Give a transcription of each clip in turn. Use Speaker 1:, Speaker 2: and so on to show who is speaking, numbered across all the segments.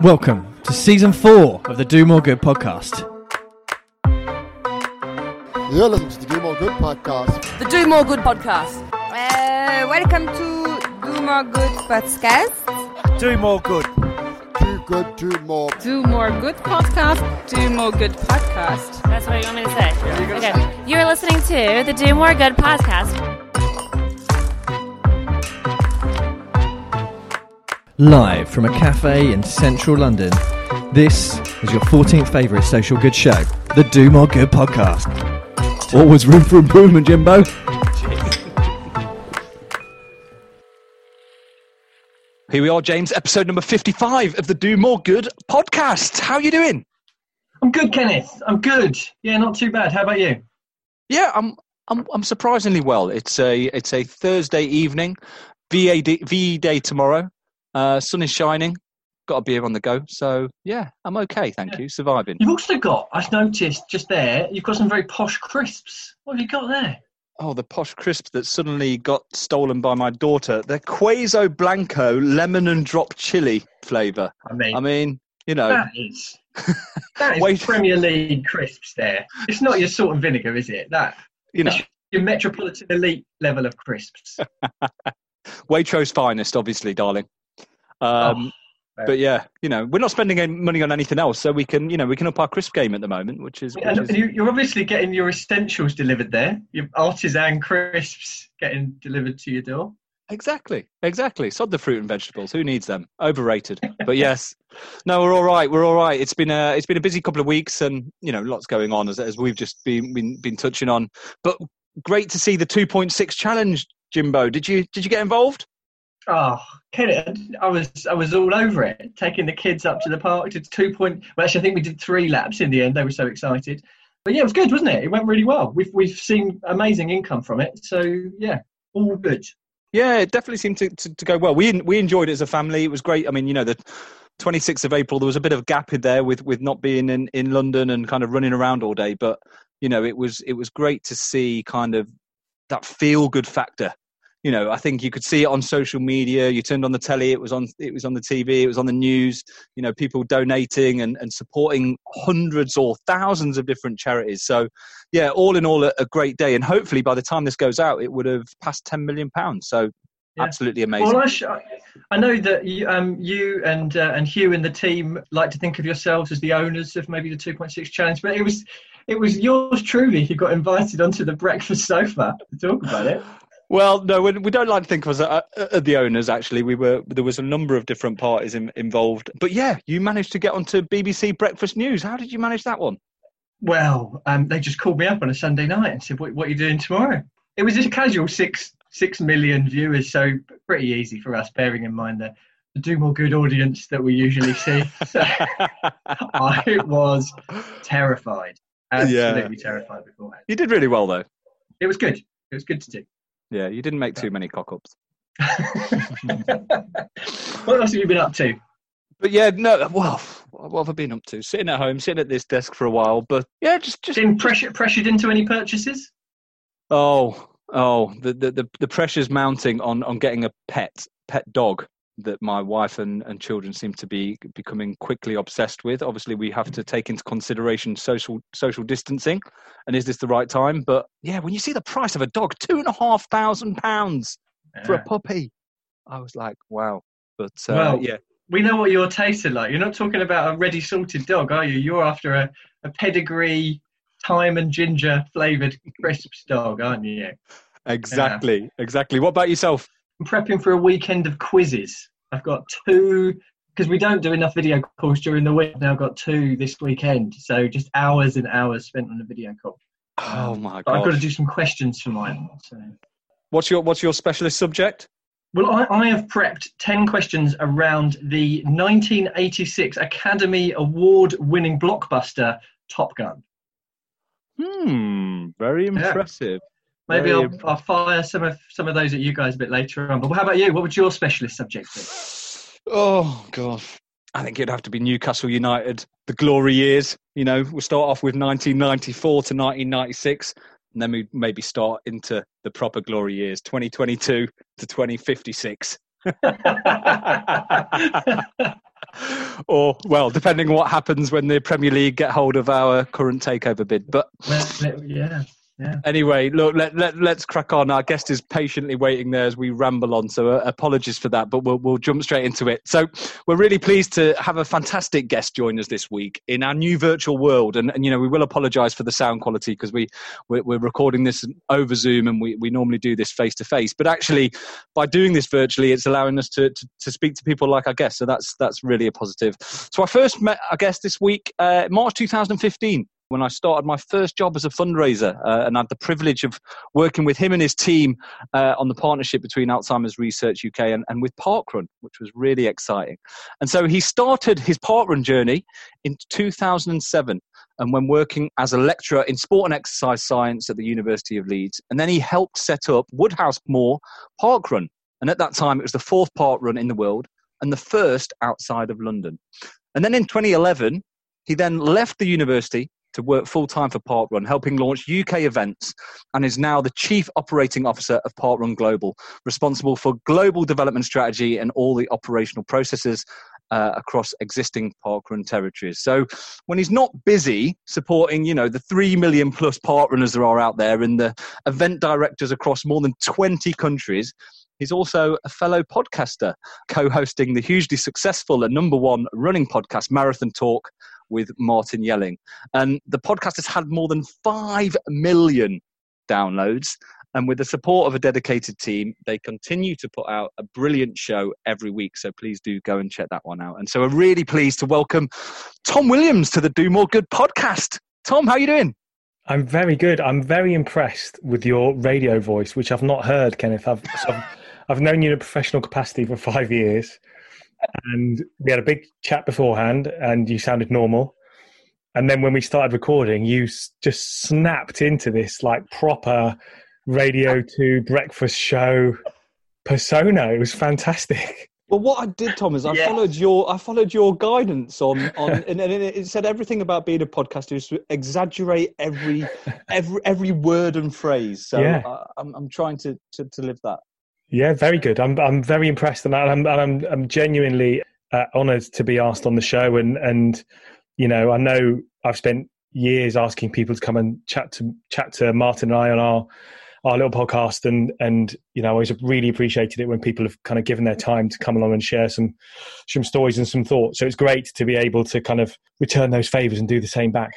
Speaker 1: Welcome to season four of the Do More Good podcast.
Speaker 2: You're listening to the Do More Good podcast.
Speaker 3: The Do More Good podcast. Uh, welcome to Do More Good podcast.
Speaker 4: Do more good.
Speaker 2: Too good, too more.
Speaker 5: Do More Good podcast. Do More Good podcast.
Speaker 6: That's what you want me to say. okay. You're listening to the Do More Good podcast.
Speaker 1: Live from a cafe in central London, this is your 14th favourite social good show, the Do More Good podcast. Always room for improvement, Jimbo.
Speaker 7: Here we are, James, episode number 55 of the Do More Good podcast. How are you doing?
Speaker 8: I'm good, Kenneth. I'm good. Yeah, not too bad. How about you?
Speaker 7: Yeah, I'm I'm I'm surprisingly well. It's a it's a Thursday evening, VAD, VE day tomorrow. Uh, sun is shining. Got a beer on the go. So yeah, I'm okay, thank you. Surviving.
Speaker 8: You've also got, I've noticed just there, you've got some very posh crisps. What have you got there?
Speaker 7: Oh, the posh crisps that suddenly got stolen by my daughter. They're Queso Blanco lemon and drop chili flavour.
Speaker 8: I mean,
Speaker 7: I mean, you know,
Speaker 8: that is that is
Speaker 7: Wait.
Speaker 8: Premier League crisps there. It's not your salt and vinegar, is it? That
Speaker 7: you know,
Speaker 8: your Metropolitan Elite level of crisps.
Speaker 7: Waitrose finest, obviously, darling. Um,
Speaker 8: Oh,
Speaker 7: but yeah, you know, we're not spending any money on anything else, so we can, you know, we can up our crisp game at the moment, which is, which is
Speaker 8: you, you're obviously getting your essentials delivered there. Your artisan crisps getting delivered to your door.
Speaker 7: exactly, exactly. Sod the fruit and vegetables. Who needs them? Overrated. but yes, no, we're all right. We're all right. It's been a, it's been a busy couple of weeks, and you know, lots going on as as we've just been been, been touching on. But great to see the 2.6 challenge, Jimbo. Did you did you get involved?
Speaker 8: Oh, I was I was all over it. Taking the kids up to the park to two point. Well, actually, I think we did three laps in the end. They were so excited. But yeah, it was good, wasn't it? It went really well. We've we've seen amazing income from it. So yeah, all good.
Speaker 7: Yeah, it definitely seemed to, to, to go well. We we enjoyed it as a family. It was great. I mean, you know, the 26th of April, there was a bit of gap in there with with not being in, in London and kind of running around all day. But you know, it was it was great to see kind of that feel good factor. You know, I think you could see it on social media. You turned on the telly, it was on it was on the TV, it was on the news. You know, people donating and, and supporting hundreds or thousands of different charities. So, yeah, all in all, a, a great day. And hopefully, by the time this goes out, it would have passed 10 million pounds. So,
Speaker 8: Yeah.
Speaker 7: absolutely amazing.
Speaker 8: Well, I, sh- I know that you, um, you and uh, and Hugh and the team like to think of yourselves as the owners of maybe the 2.6 challenge, but it was it was yours truly who got invited onto the breakfast sofa to talk about it.
Speaker 7: Well, no, we, we don't like to think of us uh, uh, the owners. Actually, we were there was a number of different parties in, involved. But yeah, you managed to get onto BBC Breakfast News. How did you manage that one?
Speaker 8: Well, um, they just called me up on a Sunday night and said, "What, what are you doing tomorrow?" It was just a casual six six million viewers, so pretty easy for us, bearing in mind the, the do more good audience that we usually see. So I was terrified, absolutely terrified beforehand.
Speaker 7: You did really well, though.
Speaker 8: It was good. It was good to do.
Speaker 7: Yeah, you didn't make too many cock ups.
Speaker 8: what else have you been up to?
Speaker 7: But yeah, no. Well, what have I been up to? Sitting at home, sitting at this desk for a while. But yeah, just just
Speaker 8: Been pressure, pressured into any purchases?
Speaker 7: oh oh the the the, the pressure's mounting on on getting a pet pet dog that my wife and, and children seem to be becoming quickly obsessed with. Obviously, we have to take into consideration social social distancing, and is this the right time? But yeah, when you see the price of a dog, two and a half thousand pounds for a puppy, I was like, wow. But uh,
Speaker 8: Well,
Speaker 7: yeah,
Speaker 8: We know what your tastes are like. You're not talking about a ready salted dog, are you? You're after a, a pedigree, thyme and ginger flavoured crisps dog, aren't you?
Speaker 7: exactly, exactly. What about yourself?
Speaker 8: I'm prepping for a weekend of quizzes. I've got two, because we don't do enough video calls during the week. Now I've got two this weekend. So just hours and hours spent on a video call.
Speaker 7: Oh my
Speaker 8: god! I've got to do some questions for mine. So.
Speaker 7: What's your what's your specialist subject?
Speaker 8: Well, I, I have prepped 10 questions around the 1986 Academy Award winning blockbuster Top Gun.
Speaker 7: Hmm, very impressive.
Speaker 8: Maybe I'll, I'll fire some of some of those at you guys a bit later on. But how about you? What would your specialist subject be?
Speaker 7: Oh god, I think it'd have to be Newcastle United, the glory years. You know, we'll start off with 1994 to 1996. and then we maybe start into the proper glory years, 2022 to 2056. or well, depending on what happens when the Premier League get hold of our current takeover bid. But
Speaker 8: yeah. Yeah.
Speaker 7: Anyway, look, let, let, let's crack on. Our guest is patiently waiting there as we ramble on, so uh, apologies for that, but we'll, we'll jump straight into it. So, we're really pleased to have a fantastic guest join us this week in our new virtual world. And, and you know, we will apologize for the sound quality because we, we're, we're, recording this over Zoom and we, we normally do this face to face. But actually, by doing this virtually, it's allowing us to, to, to, speak to people like our guests. So, that's, that's really a positive. So, I first met our guest this week, uh, March 2015 when I started my first job as a fundraiser uh, and had the privilege of working with him and his team uh, on the partnership between Alzheimer's Research UK and, and with Parkrun, which was really exciting. And so he started his Parkrun journey in 2007 and when working as a lecturer in sport and exercise science at the University of Leeds. And then he helped set up Woodhouse Moor Parkrun. And at that time, it was the fourth parkrun in the world and the first outside of London. And then in 2011, he then left the university to work full time for Parkrun, helping launch UK events, and is now the Chief Operating Officer of Parkrun Global, responsible for global development strategy and all the operational processes uh, across existing parkrun territories. So when he's not busy supporting, you know, the three million plus parkrunners there are out there and the event directors across more than 20 countries, He's also a fellow podcaster, co hosting the hugely successful and number one running podcast, Marathon Talk, with Martin Yelling. And the podcast has had more than 5 million downloads. And with the support of a dedicated team, they continue to put out a brilliant show every week. So please do go and check that one out. And so we're really pleased to welcome Tom Williams to the Do More Good podcast. Tom, how are you doing?
Speaker 4: I'm very good. I'm very impressed with your radio voice, which I've not heard, Kenneth. I've, I've I've known you in a professional capacity for five years, and we had a big chat beforehand, and you sounded normal. And then when we started recording, you just snapped into this like proper Radio 2 breakfast show persona. It was fantastic.
Speaker 7: Well, what I did, Tom, is I yeah. followed your I followed your guidance on on, and, and, it said everything about being a podcaster is to exaggerate every every every word and phrase. So yeah. I, I'm I'm trying to, to to live that.
Speaker 4: Yeah, very good. I'm I'm very impressed, and I'm I'm I'm genuinely uh, honoured to be asked on the show. And and you know, I know I've spent years asking people to come and chat to chat to Martin and I on our our little podcast, and and you know, I always really appreciated it when people have kind of given their time to come along and share some some stories and some thoughts. So it's great to be able to kind of return those favours and do the same back.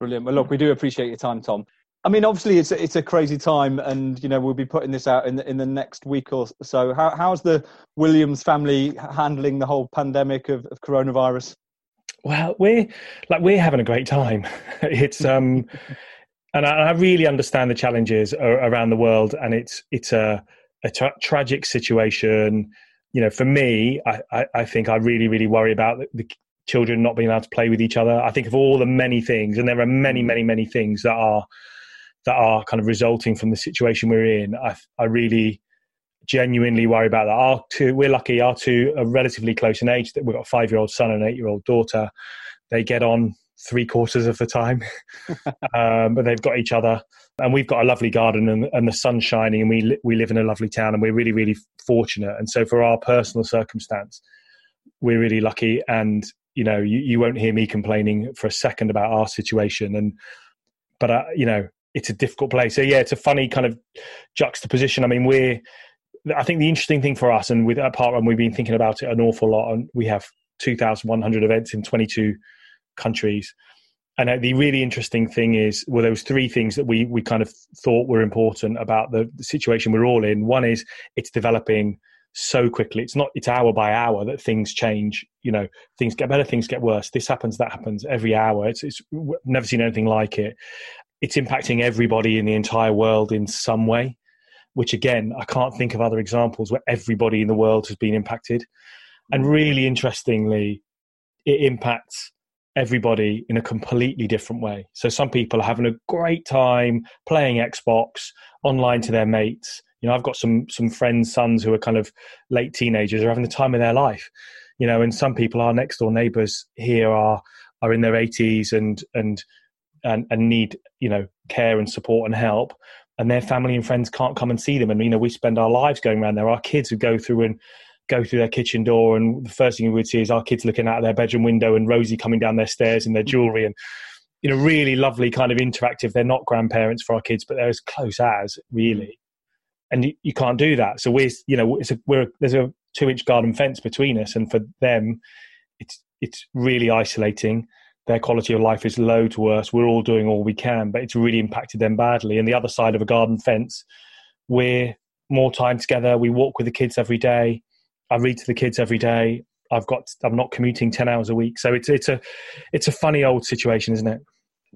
Speaker 7: Brilliant. Well, look, we do appreciate your time, Tom. I mean, obviously, it's a, it's a crazy time, and you know we'll be putting this out in the, in the next week or so. How, how's the Williams family handling the whole pandemic of, of coronavirus?
Speaker 4: Well, we're like we're having a great time. it's um, and I, I, really understand the challenges around the world, and it's it's a a tra- tragic situation. You know, for me, I, I, I, think I really really worry about the, the children not being able to play with each other. I think of all the many things, and there are many many many things that are that are kind of resulting from the situation we're in, I, I really genuinely worry about that. Our two, we're lucky, our two are relatively close in age. That we've got a five-year-old son and an eight-year-old daughter. They get on three quarters of the time, um, but they've got each other. And we've got a lovely garden and, and the sun's shining, and we we live in a lovely town, and we're really really fortunate. And so, for our personal circumstance, we're really lucky. And you know, you, you won't hear me complaining for a second about our situation. And but uh, you know, it's a difficult place. So yeah, it's a funny kind of juxtaposition. I mean, we're I think the interesting thing for us, and with at Parkrun, we've been thinking about it an awful lot, and we have 2,100 events in 22 countries. And uh, the really interesting thing is, well, there was three things that we we kind of thought were important about the, the situation we're all in. One is it's developing so quickly. It's not it's hour by hour that things change. You know, things get better, things get worse. This happens, that happens every hour. It's, it's never seen anything like it it's impacting everybody in the entire world in some way which again i can't think of other examples where everybody in the world has been impacted. And really interestingly it impacts everybody in a completely different way. So some people are having a great time playing xbox online to their mates. You know i've got some some friends sons who are kind of late teenagers are having the time of their life you know and some people our next door neighbors here are are in their 80s and and and, and need you know care and support and help and their family and friends can't come and see them. And you know we spend our lives going around there. Our kids would go through and go through their kitchen door and the first thing we would see is our kids looking out of their bedroom window and rosie coming down their stairs in their mm. jewelry and you know really lovely kind of interactive. They're not grandparents for our kids but they're as close as really. Mm. And you, you can't do that. So we're you know it's a, we're there's a two inch garden fence between us and for them it's it's really isolating their quality of life is loads worse. We're all doing all we can, but it's really impacted them badly. And the other side of a garden fence, we're more time together. We walk with the kids every day. I read to the kids every day. I've got I'm not commuting ten hours a week, so it's it's a it's a funny old situation, isn't it?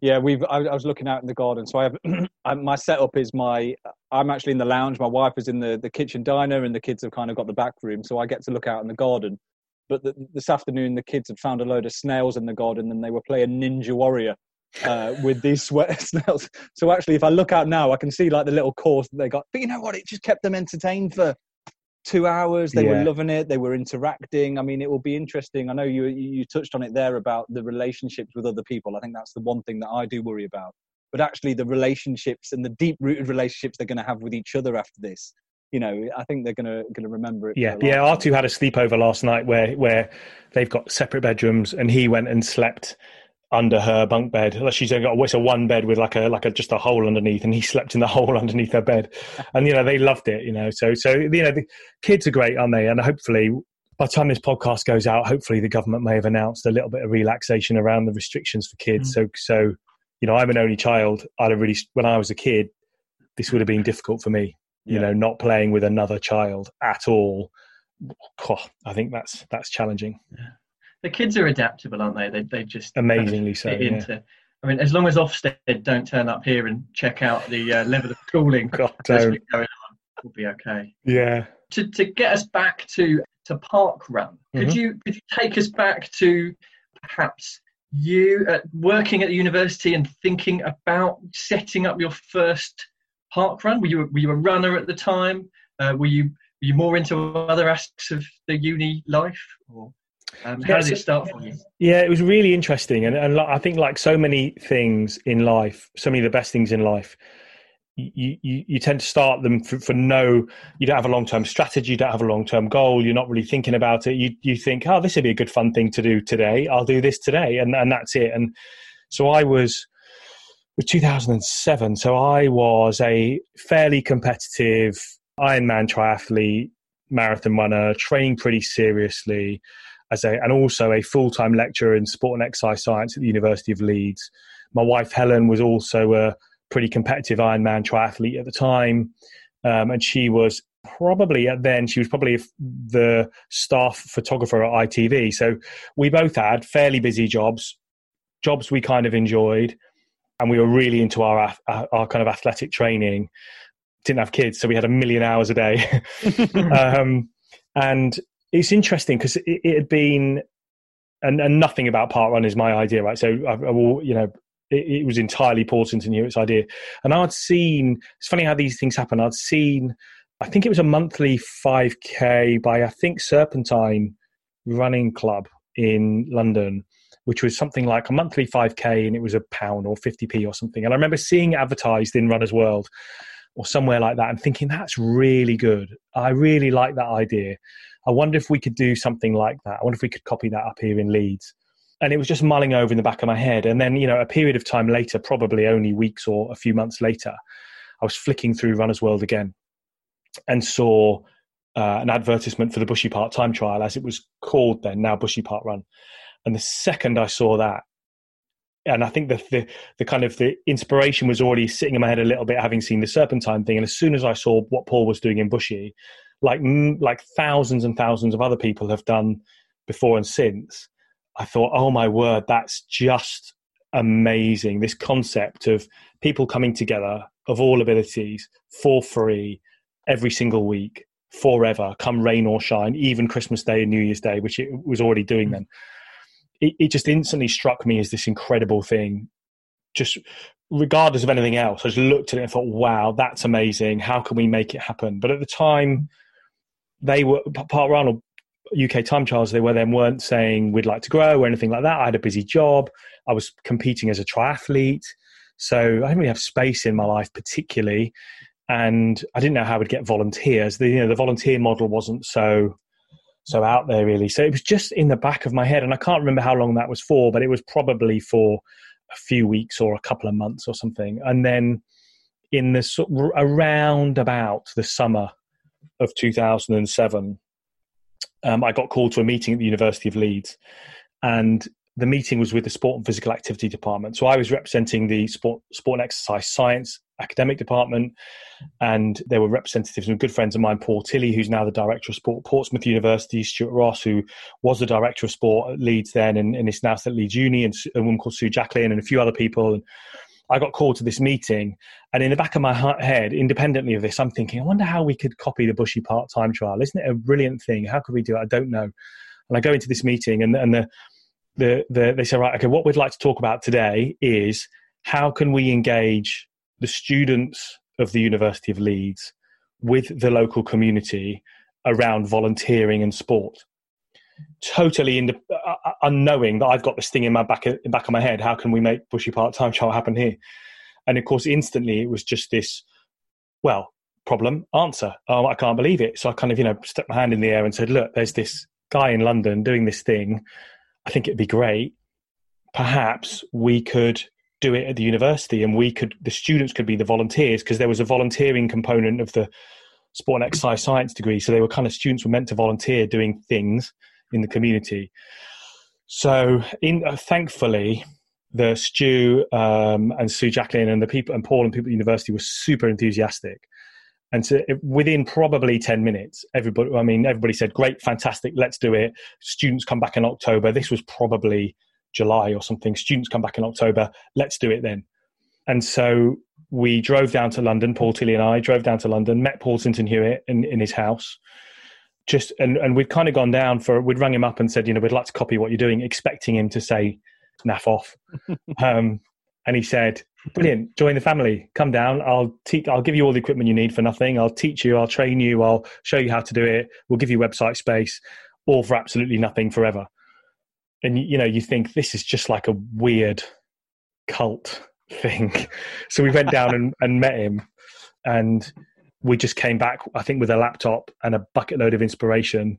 Speaker 7: Yeah, we've. I, I was looking out in the garden, so I have my setup is my. I'm actually in the lounge. My wife is in the the kitchen diner, and the kids have kind of got the back room, so I get to look out in the garden. But the, this afternoon, the kids had found a load of snails in the garden and they were playing Ninja Warrior uh, with these sweat snails. So actually, if I look out now, I can see like the little course that they got. But you know what? It just kept them entertained for two hours. They yeah. were loving it. They were interacting. I mean, it will be interesting. I know you you touched on it there about the relationships with other people. I think that's the one thing that I do worry about. But actually, the relationships and the deep rooted relationships they're going to have with each other after this you know, I think they're gonna gonna remember it.
Speaker 4: Yeah, yeah. R two had a sleepover last night where where they've got separate bedrooms, and he went and slept under her bunk bed. She's only got it's a one bed with like a like a just a hole underneath, and he slept in the hole underneath her bed. And you know they loved it. You know, so so you know the kids are great, aren't they? And hopefully. By the time this podcast goes out, hopefully the government may have announced a little bit of relaxation around the restrictions for kids. Mm. So, so you know, I'm an only child. I'd have really, when I was a kid, this would have been difficult for me you yeah. know, not playing with another child at all. Oh, I think that's that's challenging. Yeah.
Speaker 8: The kids are adaptable, aren't they? They they just
Speaker 4: amazingly so.
Speaker 8: Into, yeah. I mean, as long as Ofsted don't turn up here and check out the uh, level of cooling
Speaker 4: God, going
Speaker 8: on, we'll be okay.
Speaker 4: Yeah.
Speaker 8: To to get us back to to park run, could mm-hmm. you could you take us back to perhaps you uh, working at the university and thinking about setting up your first park run? Were you were you a runner at the time? Uh, were you were you more into other aspects of the uni life? Or, um, how did it start for you?
Speaker 4: Yeah, it was really interesting, and, and I think like so many things in life, so many of the best things in life, you, you, you tend to start them for, for no you don't have a long term strategy you don't have a long term goal you're not really thinking about it you you think oh this would be a good fun thing to do today I'll do this today and and that's it and so I was was 2007. So I was a fairly competitive Ironman triathlete, marathon runner, training pretty seriously, as a, and also a full time lecturer in sport and exercise science at the University of Leeds. My wife Helen was also a pretty competitive Ironman triathlete at the time, um, and she was probably at then she was probably the staff photographer at ITV. So we both had fairly busy jobs, jobs we kind of enjoyed and we were really into our our kind of athletic training. Didn't have kids, so we had a million hours a day. um, and it's interesting because it, it, had been, and, and nothing about Parkrun is my idea, right? So I, I will, you know, it, it was entirely Paul Sinton Hewitt's idea. And I'd seen, it's funny how these things happen. I'd seen, I think it was a monthly 5K by, I think, Serpentine Running Club in London which was something like a monthly 5k and it was a pound or 50p or something. And I remember seeing advertised in Runner's World or somewhere like that and thinking, that's really good. I really like that idea. I wonder if we could do something like that. I wonder if we could copy that up here in Leeds. And it was just mulling over in the back of my head. And then, you know, a period of time later, probably only weeks or a few months later, I was flicking through Runner's World again and saw uh, an advertisement for the Bushy Park time trial, as it was called then, now Bushy Park Run. And the second I saw that, and I think the, the, the kind of the inspiration was already sitting in my head a little bit, having seen the Serpentine thing. And as soon as I saw what Paul was doing in Bushy, like like thousands and thousands of other people have done before and since, I thought, oh my word, that's just amazing. This concept of people coming together of all abilities for free every single week, forever, come rain or shine, even Christmas Day and New Year's Day, which it was already doing mm. then it, it just instantly struck me as this incredible thing. Just regardless of anything else, I just looked at it and thought, wow, that's amazing. How can we make it happen? But at the time, they were, Park Run UK time trials, they were then weren't saying we'd like to grow or anything like that. I had a busy job. I was competing as a triathlete. So I didn't really have space in my life particularly. And I didn't know how I would get volunteers. The, you know, the volunteer model wasn't so so out there really. So it was just in the back of my head. And I can't remember how long that was for, but it was probably for a few weeks or a couple of months or something. And then in the around about the summer of 2007, um, I got called to a meeting at the University of Leeds, and the meeting was with the sport and physical activity department. So I was representing the sport, sport and exercise science academic department, and there were representatives and good friends of mine, Paul Tilley, who's now the director of sport at Portsmouth University, Stuart Ross, who was the director of sport at Leeds then, and, and is now at Leeds Uni, and a woman called Sue Jacklin, and a few other people. And I got called to this meeting, and in the back of my head, independently of this, I'm thinking, I wonder how we could copy the Bushy Park time trial. Isn't it a brilliant thing? How could we do it? I don't know. And I go into this meeting, and, and the, the, the, they say, right, okay, what we'd like to talk about today is how can we engage the students of the University of Leeds with the local community around volunteering and sport totally in the, uh, uh, unknowing that I've got this thing in my back in back of my head. How can we make Bushy Park time trial happen here? And of course, instantly it was just this. Well, problem answer. Oh, I can't believe it. So I kind of you know stuck my hand in the air and said, look, there's this guy in London doing this thing. I think it'd be great. Perhaps we could do it at the university, and we could the students could be the volunteers because there was a volunteering component of the sport and exercise science degree. So they were kind of students were meant to volunteer doing things in the community. So, in, uh, thankfully, the Stu um, and Sue Jacqueline and the people and Paul and people at university were super enthusiastic. And so within probably 10 minutes, everybody, I mean, everybody said, great, fantastic, let's do it. Students come back in October. This was probably July or something. Students come back in October. Let's do it then. And so we drove down to London, Paul Tilley and I drove down to London, met Paul Sinton Hewitt in, in his house just and and we'd kind of gone down for we'd rang him up and said you know we'd like to copy what you're doing expecting him to say naff off um, and he said brilliant. Join the family. Come down. I'll teach i'll give you all the equipment you need for nothing. I'll teach you. I'll train you. I'll show you how to do it. We'll give you website space all for absolutely nothing forever. And you know you think this is just like a weird cult thing. So we went down and, and met him and we just came back, I think, with a laptop and a bucket load of inspiration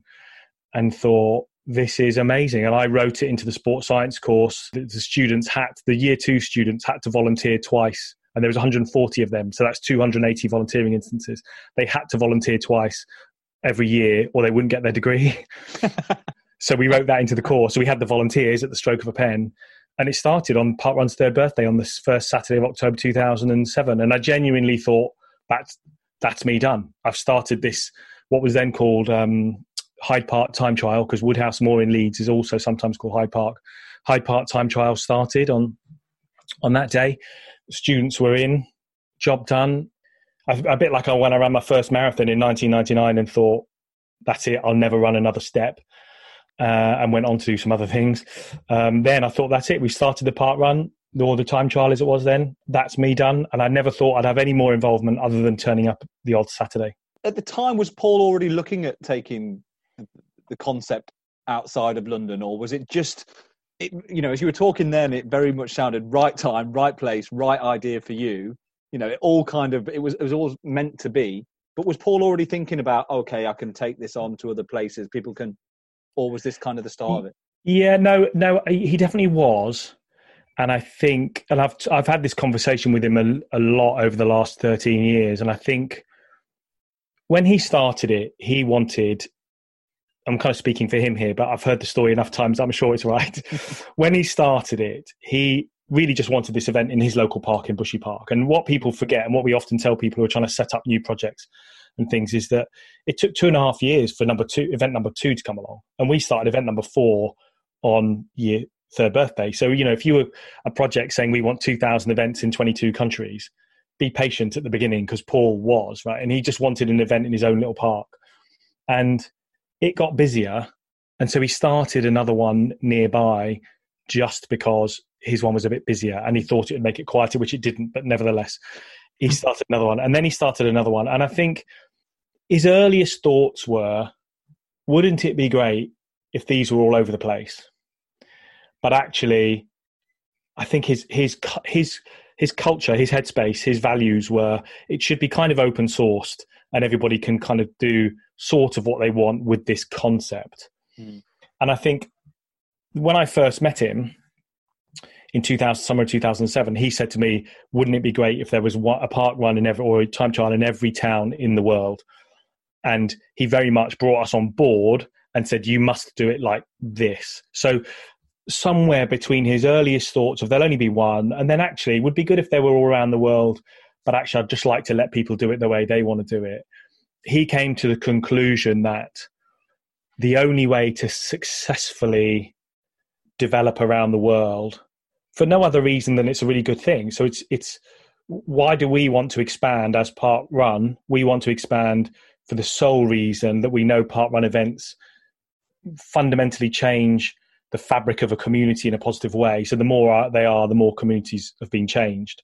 Speaker 4: and thought, this is amazing. And I wrote it into the sports science course. The students had, the year two students had to volunteer twice. And there was 140 of them. So that's 280 volunteering instances. They had to volunteer twice every year or they wouldn't get their degree. so we wrote that into the course. So we had the volunteers at the stroke of a pen. And it started on Parkrun's third birthday on the first Saturday of October 2007. And I genuinely thought, that's that's me done. I've started this, what was then called um, Hyde Park Time Trial, because Woodhouse Moor in Leeds is also sometimes called Hyde Park. Hyde Park Time Trial started on on that day. Students were in, job done. A bit like when I ran my first marathon in 1999 and thought, that's it, I'll never run another step. Uh, and went on to do some other things. Um, then I thought, that's it. We started the park run or the time trial as it was then. That's me done. And I never thought I'd have any more involvement other than turning up the odd Saturday.
Speaker 7: At the time, was Paul already looking at taking the concept outside of London, or was it just, it, you know, as you were talking then, it very much sounded right time, right place, right idea for you. You know, it all kind of, it was, it was all meant to be. But was Paul already thinking about, okay, I can take this on to other places, people can, or was this kind of the start of it?
Speaker 4: Yeah, no, no, he definitely was and I think, and I've I've had this conversation with him a, a lot over the last thirteen years, and I think when he started it, he wanted. I'm kind of speaking for him here, but I've heard the story enough times. I'm sure it's right. when he started it, he really just wanted this event in his local park in Bushy Park. And what people forget, and what we often tell people who are trying to set up new projects and things, is that it took two and a half years for number two, event number two, to come along, and we started event number four on year third birthday. So, you know, if you were a project saying we want 2,000 events in 22 countries, be patient at the beginning because Paul was, right? And he just wanted an event in his own little park. And it got busier. And so he started another one nearby just because his one was a bit busier and he thought it would make it quieter, which it didn't. But nevertheless, he hmm. started another one. And then he started another one. And I think his earliest thoughts were wouldn't it be great if these were all over the place? But actually, I think his his his his culture, his headspace, his values were it should be kind of open sourced and everybody can kind of do sort of what they want with this concept. Mm. And I think when I first met him in 2000, summer 2007, he said to me, "Wouldn't it be great if there was a park run in every or a time trial in every town in the world?" And he very much brought us on board and said, "You must do it like this." So somewhere between his earliest thoughts of there'll only be one, and then actually it would be good if they were all around the world, but actually I'd just like to let people do it the way they want to do it. He came to the conclusion that the only way to successfully develop around the world, for no other reason than it's a really good thing. So it's it's why do we want to expand as Parkrun? We want to expand for the sole reason that we know Parkrun events fundamentally change the fabric of a community in a positive way. So the more they are, the more communities have been changed.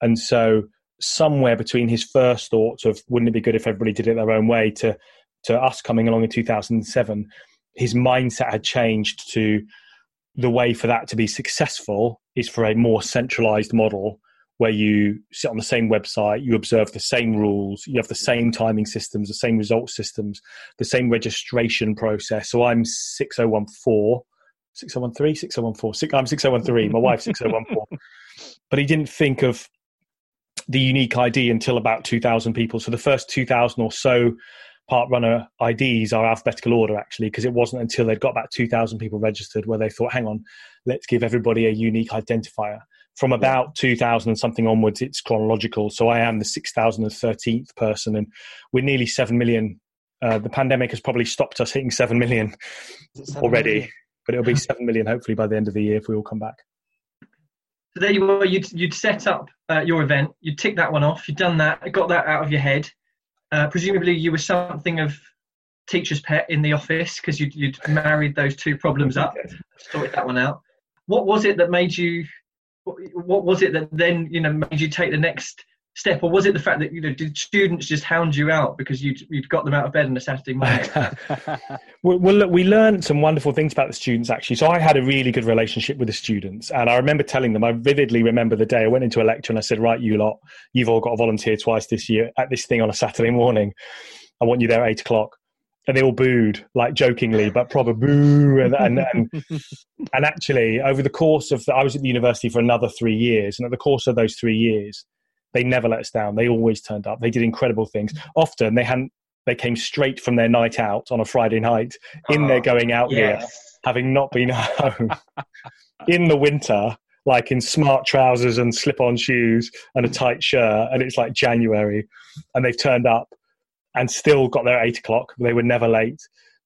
Speaker 4: And so somewhere between his first thoughts of wouldn't it be good if everybody did it their own way to to us coming along in 2007 his mindset had changed to the way for that to be successful is for a more centralized model where you sit on the same website, you observe the same rules, you have the same timing systems, the same result systems, the same registration process. So I'm 6014 6013, 6014. I'm 6013, my wife 6014. but he didn't think of the unique ID until about 2,000 people. So the first 2,000 or so parkrunner IDs are alphabetical order actually, because it wasn't until they'd got about 2,000 people registered where they thought, hang on, let's give everybody a unique identifier. From about 2000 and something onwards, it's chronological. So I am the 6,013th person, and we're nearly 7 million. Uh, the pandemic has probably stopped us hitting 7 million already. Million? but it'll be seven million hopefully by the end of the year if we all come back.
Speaker 8: So there you were. You'd you'd set up uh, your event. You'd tick that one off. You'd done that. Got that out of your head. Uh, presumably, you were something of teacher's pet in the office because you'd, you'd married those two problems up, sorted that one out. What was it that made you? What was it that then you know made you take the next step, or was it the fact that you know did students just hound you out because you'd you'd got them out of bed on a Saturday morning?
Speaker 4: well, look, we learned some wonderful things about the students actually. So I had a really good relationship with the students, and I remember telling them. I vividly remember the day I went into a lecture and I said, "Right, you lot, you've all got to volunteer twice this year at this thing on a Saturday morning. I want you there at eight o'clock." And they all booed, like jokingly, but proper boo. And, and, and, and actually, over the course of, the, I was at the university for another three years. And at the course of those three years, they never let us down. They always turned up. They did incredible things. Often they hadn't. They came straight from their night out on a Friday night in oh, their ah, going out yes. gear, having not been home in the winter, like in smart trousers and slip-on shoes and a tight shirt, and it's like January, and they've turned up and still got there at eight o'clock. They were never late.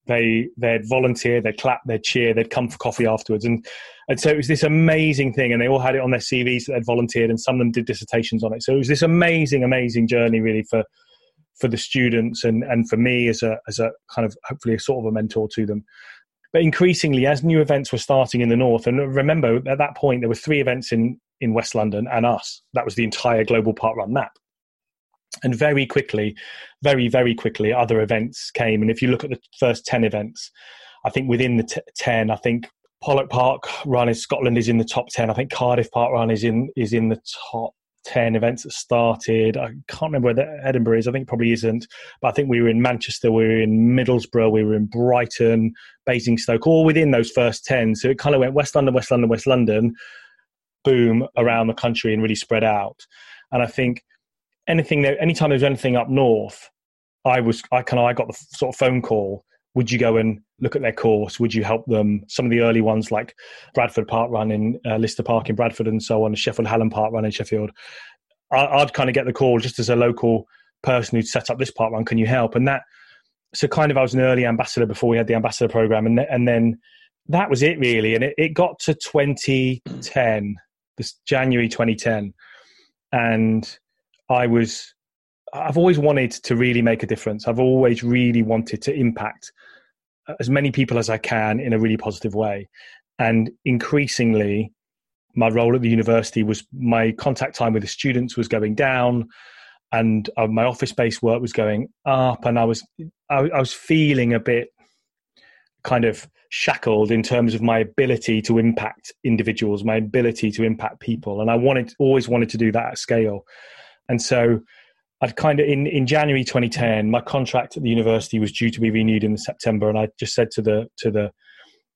Speaker 4: They they'd volunteer, they'd clap, they'd cheer, they'd come for coffee afterwards, and and so it was this amazing thing, and they all had it on their CVs that they'd volunteered, and some of them did dissertations on it. So it was this amazing, amazing journey, really, for for the students and and for me as a as a kind of hopefully a sort of a mentor to them. But increasingly, as new events were starting in the north, and remember at that point there were three events in in West London and us. That was the entire global park run map. And very quickly, very very quickly, other events came. And if you look at the first ten events, I think within the t- ten, I think Pollok Park Run in Scotland is in the top ten. I think Cardiff Park Run is in is in the top ten events that started. I can't remember where Edinburgh is. I think probably isn't. But I think we were in Manchester, we were in Middlesbrough, we were in Brighton, Basingstoke, all within those first ten. So it kind of went West London, West London, West London, boom around the country and really spread out. And I think anything there, anytime there's anything up north, I was I kind of I got the sort of phone call would you go and look at their course? Would you help them? Some of the early ones, like Bradford Park Run in uh, Lister Park in Bradford and so on, Sheffield Hallam Park Run in Sheffield. I, would kind of get the call just as a local person who'd set up this park run. Can you help? And that, so kind of, I was an early ambassador before we had the ambassador program, and and then that was it really. And it, it got to 2010, this January 2010, and I was I've always wanted to really make a difference. I've always really wanted to impact as many people as I can in a really positive way. And increasingly, my role at the university was my contact time with the students was going down, and uh, my office based work was going up. And I was I, I was feeling a bit kind of shackled in terms of my ability to impact individuals, my ability to impact people, and I wanted always wanted to do that at scale. And so, I'd kind of in in January 2010, my contract at the university was due to be renewed in September, and I just said to the to the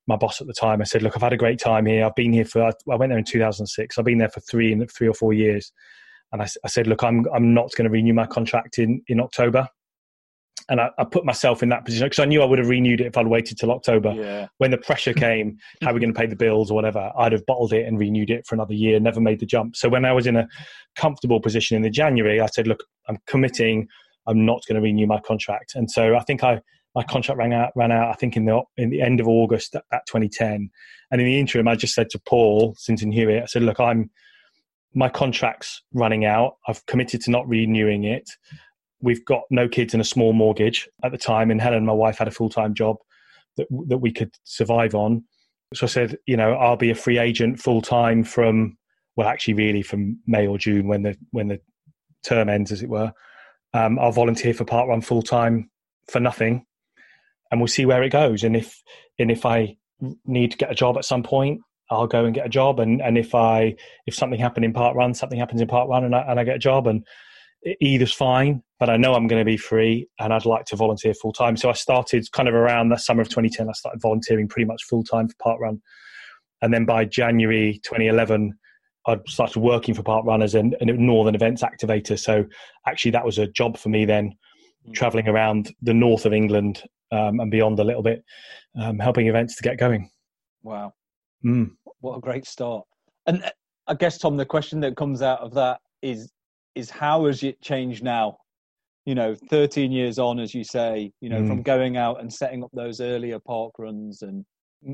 Speaker 4: my boss at the time, I said, "Look, I've had a great time here. I've been here for I went there in 2006. I've been there for three three or four years." And I, I said, "Look, I'm I'm not going to renew my contract in in October." And I, I, put myself in that position because I knew I would have renewed it if I'd waited till October.
Speaker 7: Yeah.
Speaker 4: When the pressure came, how are we going to pay the bills or whatever? I'd have bottled it and renewed it for another year, never made the jump. So when I was in a comfortable position in the January, I said, "Look, I'm committing. I'm not going to renew my contract." And so I think I my contract ran out ran out. I think in the in the end of August at, at 2010. And in the interim, I just said to Paul Sinton Hewitt, I said, "Look, I'm." My contract's running out. I've committed to not renewing it we've got no kids and a small mortgage at the time, and Helen, my wife, had a full time job that that we could survive on. So I said, you know, I'll be a free agent full time from well, actually, really from May or June when the when the term ends, as it were. Um, I'll volunteer for Parkrun full time for nothing, and we'll see where it goes. And if and if I need to get a job at some point, I'll go and get a job. And and if I if something happened in Parkrun, something happens in Parkrun, and I, and I get a job, and either's fine, but I know I'm going to be free and I'd like to volunteer full time. So I started kind of around the summer of 2010, I started volunteering pretty much full time for Parkrun. And then by January 2011, I started working for Parkrun as a, a Northern Events Activator. So actually, that was a job for me then, mm. traveling around the north of England um, and beyond a little bit, um, helping events to get going.
Speaker 7: Wow.
Speaker 4: Mm.
Speaker 7: What a great start. And uh, I guess, Tom, the question that comes out of that is is how has it changed now? You know, 13 years on, as you say, you know, mm. from going out and setting up those earlier park runs and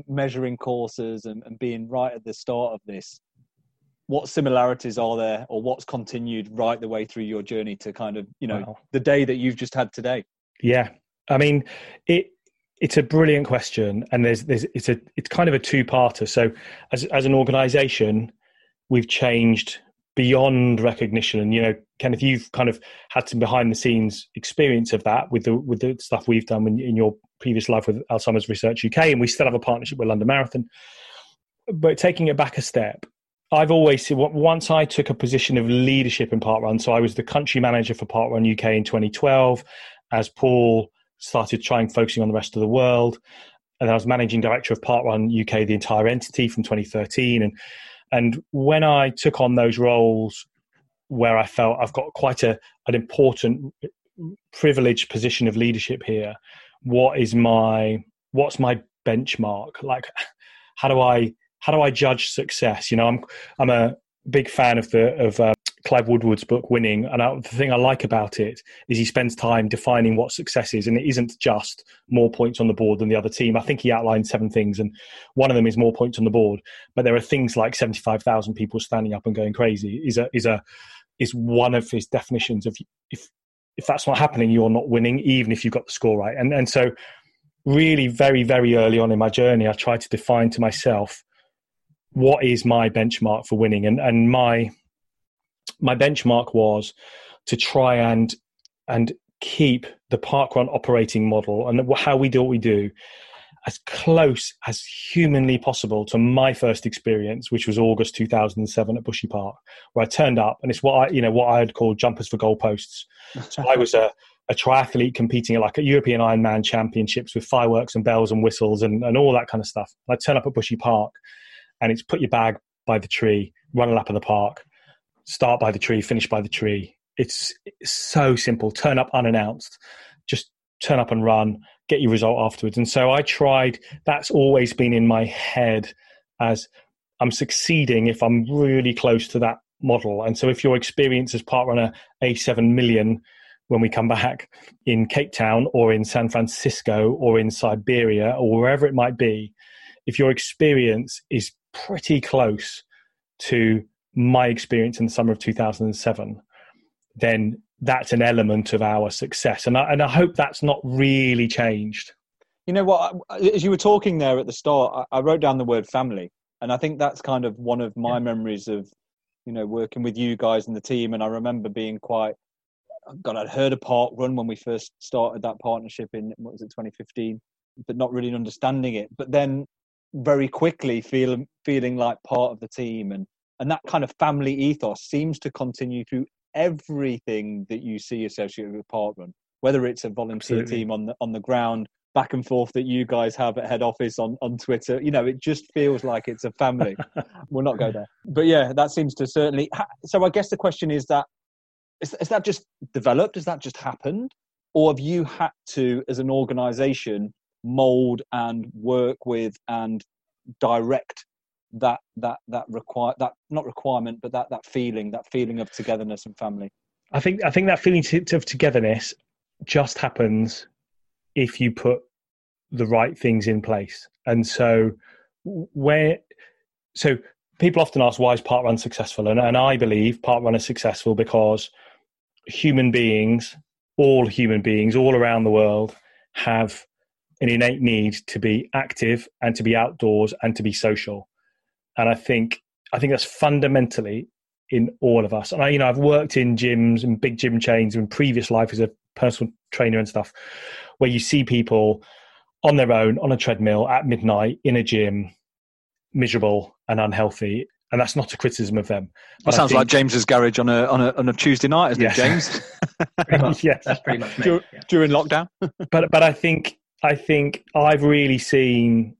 Speaker 7: measuring courses and, and being right at the start of this. What similarities are there, or what's continued right the way through your journey to kind of, you know, wow. the day that you've just had today?
Speaker 4: Yeah, I mean, it it's a brilliant question, and there's there's it's a it's kind of a two parter. So, as as an organisation, we've changed beyond recognition. And you know kenneth you've kind of had some behind the scenes experience of that with the with the stuff we've done in, in your previous life with alzheimer's research uk and we still have a partnership with london marathon. But taking it back a step i've always seen once i took a position of leadership in part parkrun so i was the country manager for part parkrun uk in 2012 as paul started trying focusing on the rest of the world and i was managing director of part parkrun uk the entire entity from 2013 and and when I took on those roles where I felt I've got quite a, an important privileged position of leadership here, what is my what's my benchmark? Like how do I how do I judge success? You know, I'm I'm a big fan of the of uh, Clive Woodward's book Winning, and I, the thing I like about it is he spends time defining what success is, and it isn't just more points on the board than the other team. I think he outlined seven things, and one of them is more points on the board. But there are things like seventy-five thousand people standing up and going crazy. Is a is a is one of his definitions of if if that's not happening, you're not winning, even if you've got the score right. And and so, really, very very early on in my journey, I tried to define to myself what is my benchmark for winning, and and my my benchmark was to try and and keep the parkrun operating model and how we do what we do as close as humanly possible to my first experience, which was August 2007 at Bushy Park, where I turned up, and it's what I, you know, what I had called jumpers for goalposts. So I was a, a triathlete competing at like a European Ironman championships with fireworks and bells and whistles and, and all that kind of stuff. I turn up at Bushy Park, and it's put your bag by the tree, run a lap of the park, start by the tree, finish by the tree. It's, it's so simple. Turn up unannounced. Just turn up and run, get your result afterwards. And so I tried, that's always been in my head as I'm succeeding if I'm really close to that model. And so if your experience as parkrunner A7 million when we come back in Cape Town or in San Francisco or in Siberia or wherever it might be, if your experience is pretty close to my experience in the summer of 2007, then that's an element of our success. And I, and I hope that's not really changed.
Speaker 7: You know what? As you were talking there at the start, I wrote down the word family. And I think that's kind of one of my yeah. memories of, you know, working with you guys and the team. And I remember being quite, God, I'd heard a park run when we first started that partnership in, what was it, 2015. but not really understanding it. But then very quickly feeling feeling like part of the team and and that kind of family ethos seems to continue through everything that you see associated with parkrun whether it's a volunteer
Speaker 4: Absolutely.
Speaker 7: team on the on the ground back and forth that you guys have at head office on on twitter. You know it just feels like it's a family. We'll not go there. But yeah that seems to certainly ha- so i guess the question is that is, is that just developed? Has that just happened? Or have you had to as an organization mold and work with and direct that that that require that not requirement but that that feeling that feeling of togetherness and family
Speaker 4: I think I think that feeling of togetherness just happens if you put the right things in place. And so where so people often ask why is part parkrun successful and, and I believe part parkrun is successful because human beings, all human beings all around the world have an innate need to be active and to be outdoors and to be social. And I think I think that's fundamentally in all of us. And I, you know, I've worked in gyms and big gym chains in previous life as a personal trainer and stuff, where you see people on their own on a treadmill at midnight in a gym, miserable and unhealthy. And that's not a criticism of them.
Speaker 7: that
Speaker 4: But I
Speaker 7: sounds
Speaker 4: think-
Speaker 7: like james's garage on a on a, on a tuesday night isn't
Speaker 4: Yes.
Speaker 7: it james
Speaker 8: Pretty much.
Speaker 4: Yes.
Speaker 8: That's pretty much me.
Speaker 7: Dur-
Speaker 8: yeah.
Speaker 7: during lockdown
Speaker 4: but but I think I think I've really seen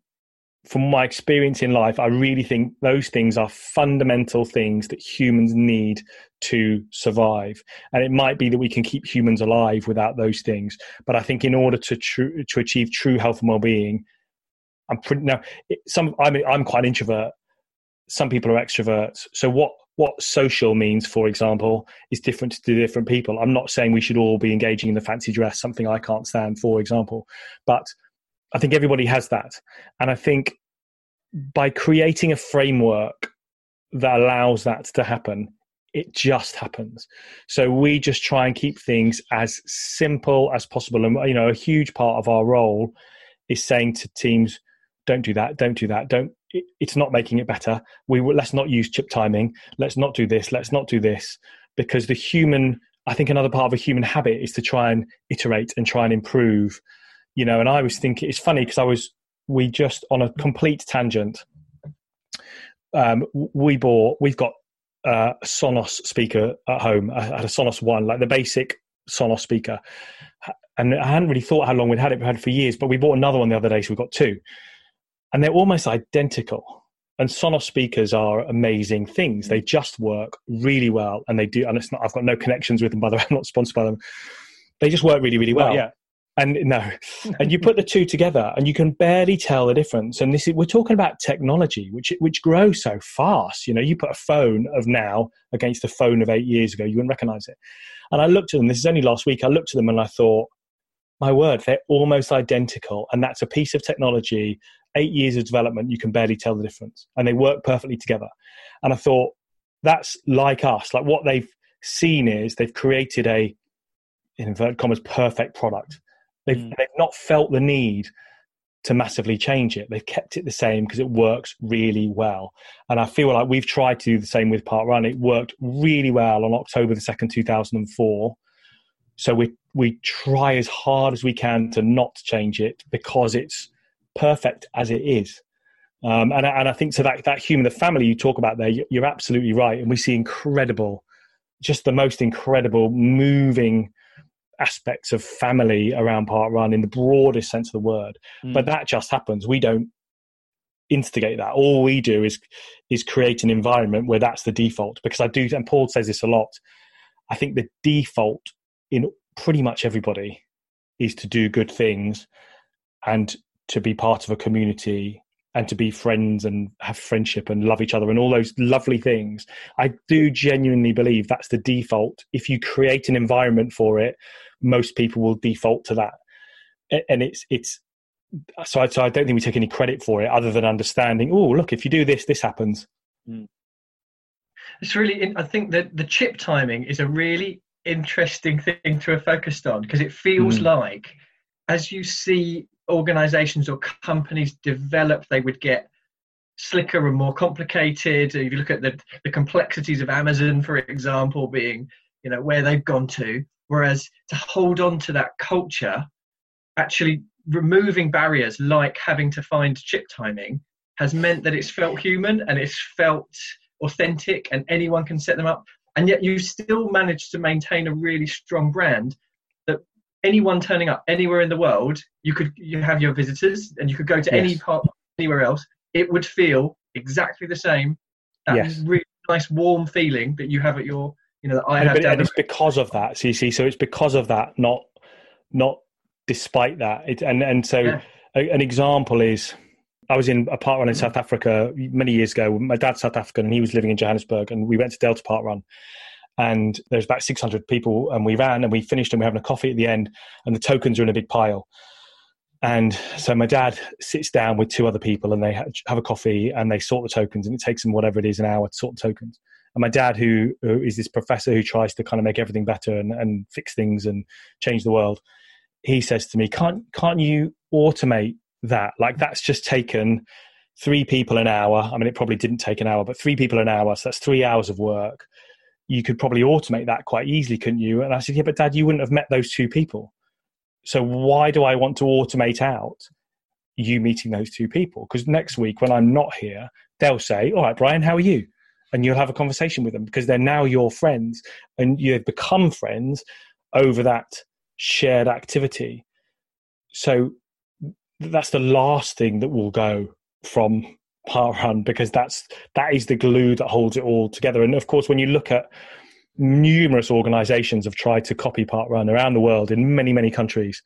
Speaker 4: from my experience in life, I really think those things are fundamental things that humans need to survive. And it might be that we can keep humans alive without those things. But I think in order to true, to achieve true health and well-being, I'm pretty now. Some I'm I'm quite an introvert. Some people are extroverts. So what what social means, for example, is different to different people. I'm not saying we should all be engaging in the fancy dress, something I can't stand, for example. But I think everybody has that. And I think by creating a framework that allows that to happen, it just happens. So we just try and keep things as simple as possible. And, you know, a huge part of our role is saying to teams, don't do that, don't do that, don't. it- It's not making it better. We let's not use chip timing. Let's not do this. Let's not do this because the human. I think another part of a human habit is to try and iterate and try and improve you know and i was thinking it's funny because i was we just on a complete tangent um we bought we've got uh, a sonos speaker at home i had a sonos one like the basic sonos speaker. And i hadn't really thought how long we'd had it we had it for years but we bought another one the other day so we've got two. And they're almost identical. And sonos speakers are amazing things. They just work really well and they do and it's not i've got no connections with them by the way i'm not sponsored by them. They just work really really well
Speaker 7: yeah
Speaker 4: and no and you put the two together and you can barely tell the difference. And this is we're talking about technology which which grows so fast. You know you put a phone of now against a phone of eight years ago you wouldn't recognize it. And i looked at them this is only last week i looked at them and i thought my word they're almost identical. And that's a piece of technology eight years of development you can barely tell the difference. And they work perfectly together. And i thought that's like us. Like what they've seen is they've created a in inverted commas perfect product They've,
Speaker 7: Mm.
Speaker 4: they've not felt the need to massively change it. They've kept it the same because it works really well. And I feel like we've tried to do the same with Parkrun. It worked really well on October the 2nd, 2004. So we, we try as hard as we can to not change it because it's perfect as it is. Um, and, I- and I think so that, that human, the family you talk about there, you're absolutely right. And we see incredible, just the most incredible, moving aspects of family around Parkrun in the broadest sense of the word.
Speaker 7: Mm.
Speaker 4: But that just happens. We don't instigate that. All we do is is create an environment where that's the default. Because I do, and Paul says this a lot. I think the default in pretty much everybody is to do good things and to be part of a community and to be friends and have friendship and love each other and all those lovely things. I do genuinely believe that's the default. If you create an environment for it, most people will default to that. And it's it's so I, so I don't think we take any credit for it other than understanding. Oh, look, if you do this, this happens.
Speaker 8: It's really, I think that the chip timing is a really interesting thing to have focused on because it feels
Speaker 4: Mm.
Speaker 8: like as you see organizations or companies develop, they would get slicker and more complicated. If you look at the, the complexities of Amazon, for example, being, you know, where they've gone to, whereas to hold on to that culture actually removing barriers like having to find chip timing has meant that it's felt human and it's felt authentic and anyone can set them up and yet you still managed to maintain a really strong brand anyone turning up anywhere in the world you could you have your visitors and you could go to
Speaker 4: Yes.
Speaker 8: any part anywhere else it would feel exactly the same that
Speaker 4: Yes.
Speaker 8: really nice warm feeling that you have at your you know that i
Speaker 4: and,
Speaker 8: have
Speaker 4: but- and it's because of that. See, so it's because of that, not not despite that. It, and and so
Speaker 8: Yeah.
Speaker 4: a, an example is, I was in a parkrun in mm. South Africa many years ago. My dad's South African, and he was living in Johannesburg, and we went to Delta Parkrun. And there's about 600 people, and we ran, and we finished, and we're having a coffee at the end, and the tokens are in a big pile. And so my dad sits down with two other people, and they have a coffee, and they sort the tokens, and it takes them whatever it is an hour to sort the tokens. And my dad, who, who is this professor who tries to kind of make everything better and, and fix things and change the world, he says to me, "Can't can't you automate that? Like that's just taken three people an hour. I mean, it probably didn't take an hour, but three people an hour, so that's three hours of work. You could probably automate that quite easily, couldn't you?" And I said, "Yeah, but Dad, you wouldn't have met those two people. So why do I want to automate out you meeting those two people? Because next week when I'm not here, they'll say, "All right, Brian, how are you?" And you'll have a conversation with them because they're now your friends, and you've become friends over that shared activity. So that's the last thing that will go from Parkrun because that's that is the glue that holds it all together. And of course, when you look at numerous organisations have tried to copy Parkrun around the world in many many countries,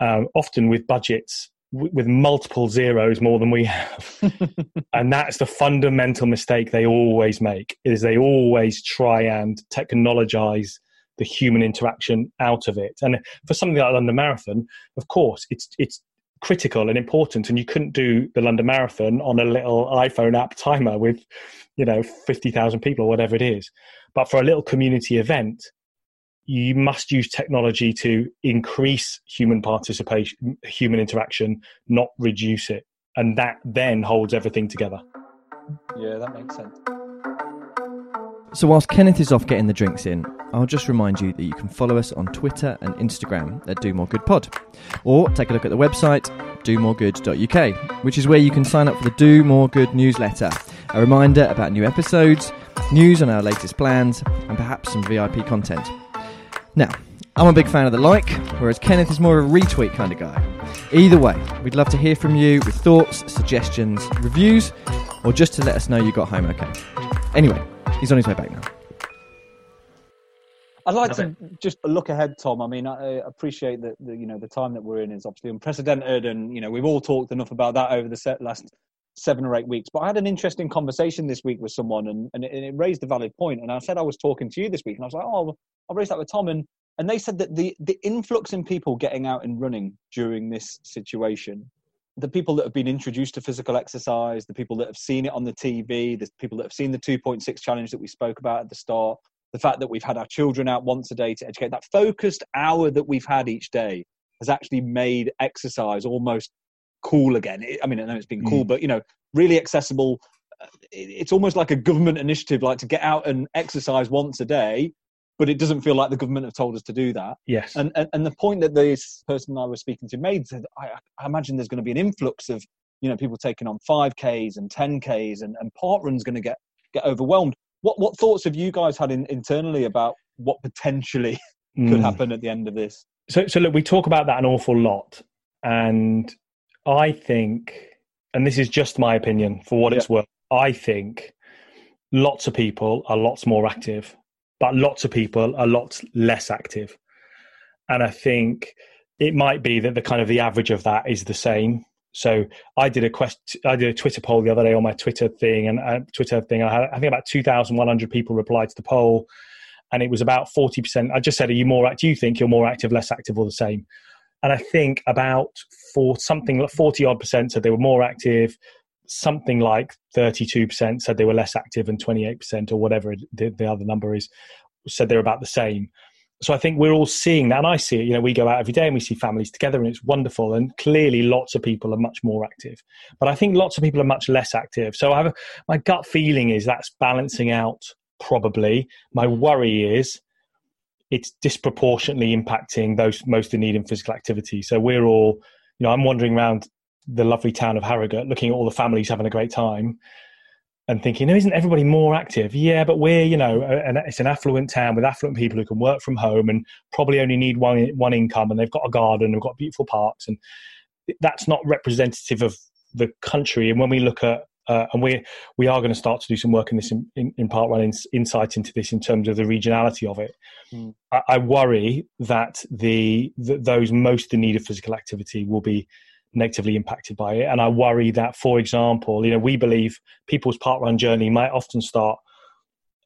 Speaker 4: um, often with budgets w- with multiple zeros more than we have, and that's the fundamental mistake they always make. Is they always try and technologize the human interaction out of it. And for something like London Marathon, of course, it's it's critical and important. And you couldn't do the London Marathon on a little iPhone app timer with, you know, fifty thousand people or whatever it is. But for a little community event, you must use technology to increase human participation, human interaction, not reduce it. And that then holds everything together.
Speaker 7: Yeah, that makes sense.
Speaker 1: So, whilst Kenneth is off getting the drinks in, I'll just remind you that you can follow us on Twitter and Instagram at Do More Good Pod, or take a look at the website domoregood.uk, which is where you can sign up for the Do More Good newsletter. A reminder about new episodes, news on our latest plans, and perhaps some VIP content. Now, I'm a big fan of the like, whereas Kenneth is more of a retweet kind of guy. Either way, we'd love to hear from you with thoughts, suggestions, reviews, or just to let us know you got home okay. Anyway, he's on his way back now.
Speaker 7: I'd like
Speaker 8: Love
Speaker 7: to just look ahead, Tom. I mean, I I appreciate that the, you know the time that we're in is obviously unprecedented, and you know we've all talked enough about that over the set last seven or eight weeks. But I had an interesting conversation this week with someone, and, and, it, and it raised a valid point. And I said I was talking to you this week, and I was like, oh, I'll raise that with Tom, and and they said that the the influx in people getting out and running during this situation. The people that have been introduced to physical exercise, the people that have seen it on the TV, the people that have seen the 2.6 challenge that we spoke about at the start, the fact that we've had our children out once a day to educate that focused hour that we've had each day has actually made exercise almost cool again i mean i know it's been cool but you know really accessible Uh, it's almost like a government initiative like to get out and exercise once a day but it doesn't feel like the government have told us to do that
Speaker 4: Yes.
Speaker 7: and, and and the point that this person I was speaking to made said, I, I imagine there's going to be an influx of you know people taking on five Ks and ten Ks, and and parkrun's going to get get overwhelmed. What what thoughts have you guys had in, internally about what potentially could
Speaker 4: Mm.
Speaker 7: happen at the end of this?
Speaker 4: So, so look, we talk about that an awful lot, and I think, and this is just my opinion for what it's worth. I think lots of people are lots more active, but lots of people are lots less active, and I think it might be that the kind of the average of that is the same. So I did a quest, I did a Twitter poll the other day on my Twitter thing, and uh, Twitter thing. I had, I think about two thousand one hundred people replied to the poll and it was about 40%. I just said, Are you more active? Do you think you're more active, less active, or the same? And I think about for something like 40 odd percent said they were more active, something like 32% said they were less active, and 28% or whatever the, the other number is said they're about the same. So I think we're all seeing that, and I see it. You know, we go out every day and we see families together, and it's wonderful. And clearly, lots of people are much more active, but I think lots of people are much less active. So I have a, my gut feeling is that's balancing out probably. My worry is it's disproportionately impacting those most in need in physical activity. So we're all you know, I'm wandering around the lovely town of Harrogate, looking at all the families having a great time, and thinking, no, isn't everybody more active? Yeah, but we're, you know, and it's an affluent town with affluent people who can work from home and probably only need one one income, and they've got a garden, they've got beautiful parks, and that's not representative of the country. And when we look at uh, and we we are going to start to do some work in this in, in, in Parkrun in, insight into this in terms of the regionality of it. Mm. I, I, worry that the, the those most in need of physical activity will be negatively impacted by it, and I worry that, for example, you know, we believe people's parkrun journey might often start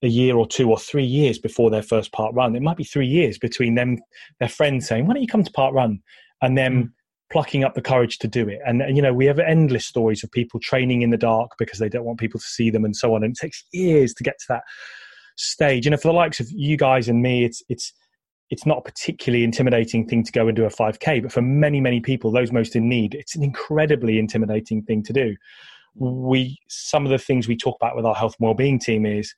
Speaker 4: a year or two or three years before their first parkrun. It might be three years between them, their friends saying, "Why don't you come to parkrun?" and then. Mm plucking up the courage to do it. And, you know, we have endless stories of people training in the dark because they don't want people to see them and so on. And it takes years to get to that stage. You know, for the likes of you guys and me, it's, it's, it's not a particularly intimidating thing to go and do a 5K, but for many, many people, those most in need, it's an incredibly intimidating thing to do. We, some of the things we talk about with our health and well-being team is,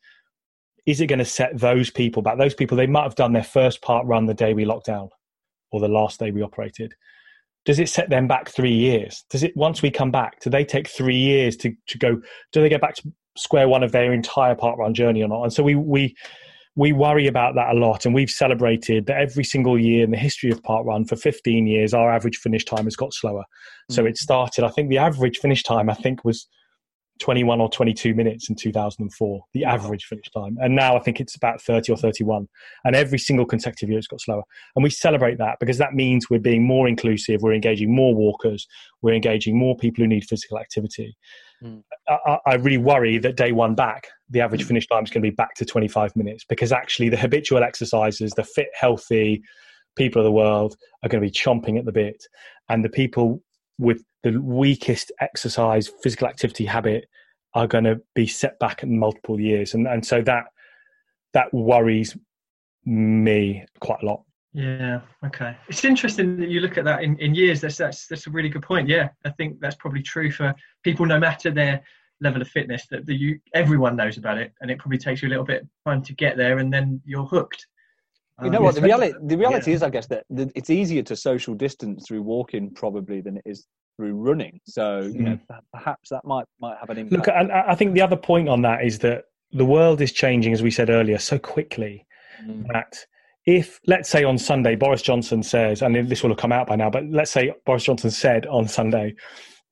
Speaker 4: is it going to set those people back? Those people, they might have done their first parkrun the day we locked down or the last day we operated does it set them back three years? Does it once we come back, do they take three years to, to go? Do they get back to square one of their entire parkrun journey or not? And so we we we worry about that a lot, and we've celebrated that every single year in the history of parkrun for 15 years, our average finish time has got slower. Mm-hmm. So mm. it started. I think the average finish time I think was 21 or 22 minutes in 2004, the average finish time. And now I think it's about 30 or 31. And every single consecutive year it's got slower. And we celebrate that because that means we're being more inclusive, we're engaging more walkers, we're engaging more people who need physical activity. Mm. I, I, really worry that day one back, the average mm. finish time is going to be back to 25 minutes because actually the habitual exercises, the fit, healthy people of the world are going to be chomping at the bit. And the people with the weakest exercise physical activity habit are going to be set back in multiple years. And and so that that worries me quite a lot.
Speaker 8: Yeah okay. It's interesting that you look at that in, in years. That's that's that's a really good point. Yeah i think that's probably true for people no matter their level of fitness that, that you everyone knows about it and it probably takes you a little bit of time to get there and then you're hooked
Speaker 7: you know um, what the reality the reality yeah. is i guess that, that it's easier to social distance through walking probably than it is through running. So you know, hmm. perhaps that might might have an impact.
Speaker 4: Look, and I think the other point on that is that the world is changing, as we said earlier, so quickly mm. that if, let's say, on Sunday, Boris Johnson says, and this will have come out by now, but let's say Boris Johnson said on Sunday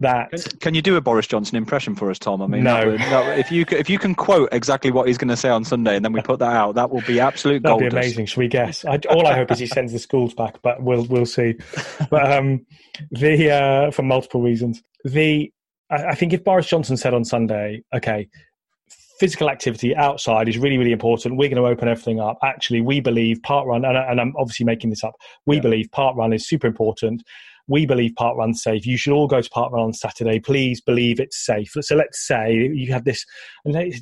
Speaker 4: that.
Speaker 7: Can, can you do a Boris Johnson impression for us, Tom? I mean,
Speaker 4: no.
Speaker 7: Would, if you if you can quote exactly what he's going to say on Sunday, and then we put that out, that will be absolute. Gold.
Speaker 4: That'd be amazing. Should we guess? I, all I hope is he sends the schools back, but we'll we'll see. But um, the uh, for multiple reasons, the I, I think if Boris Johnson said on Sunday, okay, physical activity outside is really, really important. We're going to open everything up. Actually, we believe parkrun, and, and I'm obviously making this up, we yeah. believe parkrun is super important we believe parkrun's safe. You should all go to parkrun on Saturday. Please believe it's safe. So let's say you have this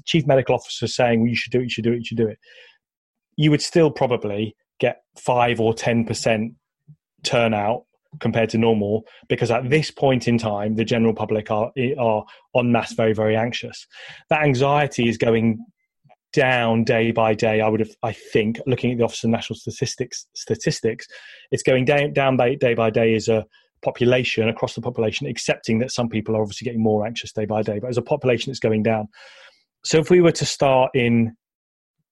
Speaker 4: chief medical officer saying well, you should do it, you should do it, you should do it. You would still probably get five or ten percent turnout compared to normal because at this point in time the general public are are en masse very very anxious that anxiety is going down day by day. I would have, I think, looking at the Office of National Statistics, statistics, it's going down down by, day by day as a population across the population, accepting that some people are obviously getting more anxious day by day, but as a population, it's going down. So if we were to start in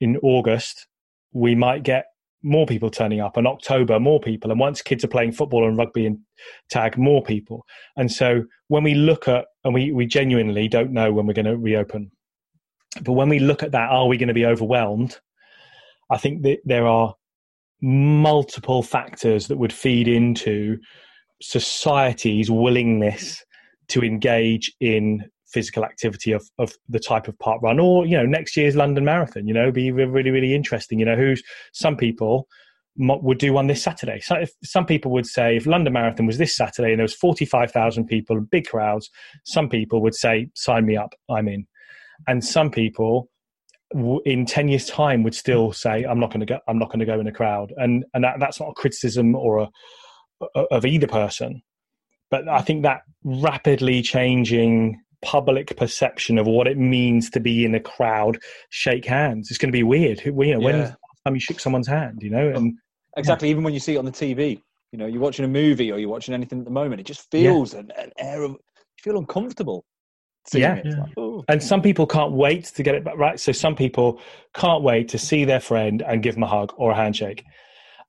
Speaker 4: in August, we might get more people turning up, in October, more people, and once kids are playing football and rugby and tag, more people. And so when we look at, and we, we genuinely don't know when we're going to reopen but when we look at that, are we going to be overwhelmed? I think that there are multiple factors that would feed into society's willingness to engage in physical activity of, of the type of parkrun. Or you know next year's london marathon you know be really really interesting. You know who's some people would do one this saturday. So if some people would say if london marathon was this saturday and there was 45000 people big crowds some people would say sign me up i'm in and some people in 10 years time would still hmm. say i'm not going to go i'm not going to go in a crowd and and that, that's not a criticism or a, a, of either person but i think that rapidly changing public perception of what it means to be in a crowd shake hands it's going to be weird you know yeah. when time you shook someone's hand you know and
Speaker 7: exactly yeah. even when you see it on the tv You know, you're watching a movie or you're watching anything at the moment. It just feels an, an air of you feel uncomfortable. Seeing
Speaker 4: Yeah.
Speaker 7: it. It's like, oh.
Speaker 4: And some people can't wait to get it back right. So some people can't wait to see their friend and give them a hug or a handshake.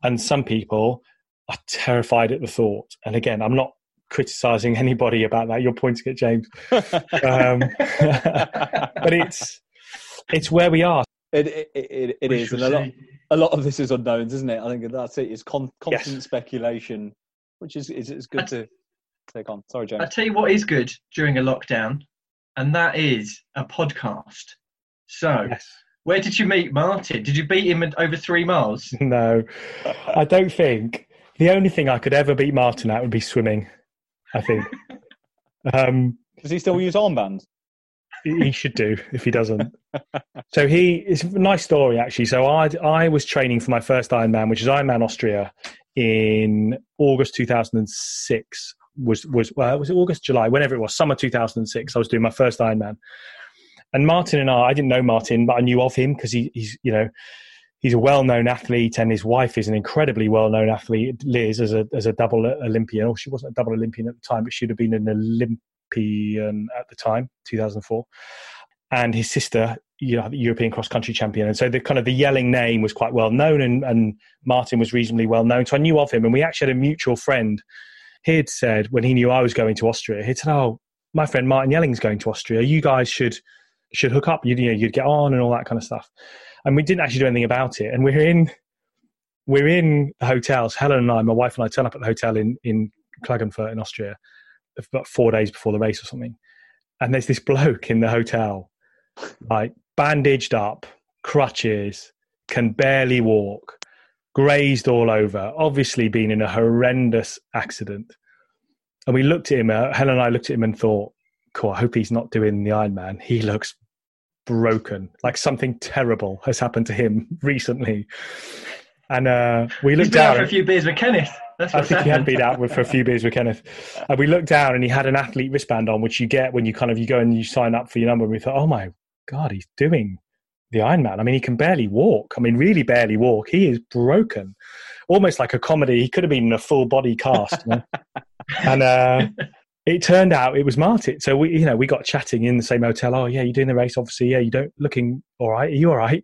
Speaker 4: And some people are terrified at the thought. And again, I'm not criticizing anybody about that. You're pointing at James. Um, but it's it's where we are.
Speaker 7: It it, it, it
Speaker 8: We
Speaker 7: is,
Speaker 8: shall
Speaker 7: and a lot, a lot of this is unknowns, isn't it? I think that's it. It's con-
Speaker 4: Yes.
Speaker 7: constant speculation, which is is, is good to take on. Sorry, James.
Speaker 8: I
Speaker 7: James.
Speaker 8: tell you what is good during a lockdown, and that is a podcast. So,
Speaker 4: Yes.
Speaker 8: where did you meet Martin? Did you beat him at over three miles?
Speaker 4: No, I don't think. The only thing I could ever beat Martin at would be swimming. I think. Um,
Speaker 7: Does he still use armbands?
Speaker 4: he should do if he doesn't. so he it's a nice story actually. So I I was training for my first Ironman, which is Ironman Austria, in August 2006. Was was well, was it August July whenever it was summer 2006? I was doing my first Ironman, and Martin and I I didn't know Martin, but I knew of him because he, he's you know he's a well-known athlete and his wife is an incredibly well-known athlete liz as a, as a double olympian. Or she wasn't a double olympian at the time but she'd have been an olympian at the time 2004 and his sister you know, european cross-country champion. And so the kind of the yelling name was quite well known and, and martin was reasonably well known. So i knew of him and we actually had a mutual friend he'd said when he knew i was going to austria he'd said oh my friend martin yelling's going to austria you guys should should hook up you'd, you know, you'd get on and all that kind of stuff and we didn't actually do anything about it. And we're in we're in hotels. Helen and I, my wife and I, turn up at the hotel in in Klagenfurt in Austria, about four days before the race or something. And there's this bloke in the hotel, like bandaged up, crutches, can barely walk, grazed all over, obviously been in a horrendous accident. And we looked at him. Uh, Helen and I looked at him and thought, "Cool. I hope he's not doing the Ironman. He looks broken. Like something terrible has happened to him recently." And uh, we looked down.
Speaker 8: for a few beers with Kenneth. That's
Speaker 4: I think he had
Speaker 8: happened.
Speaker 4: been out with for a few beers with Kenneth. And we looked down and he had an athlete wristband on, which you get when you kind of you go and you sign up for your number. And we thought, oh my god, he's doing the Iron Man. I mean, he can barely walk. I mean, really barely walk. He is broken, almost like a comedy. He could have been in a full body cast. you know? and uh, it turned out it was Martin. So we, you know, we got chatting in the same hotel. Oh yeah, you're doing the race, obviously. Yeah, you don't looking all right. Are you all right?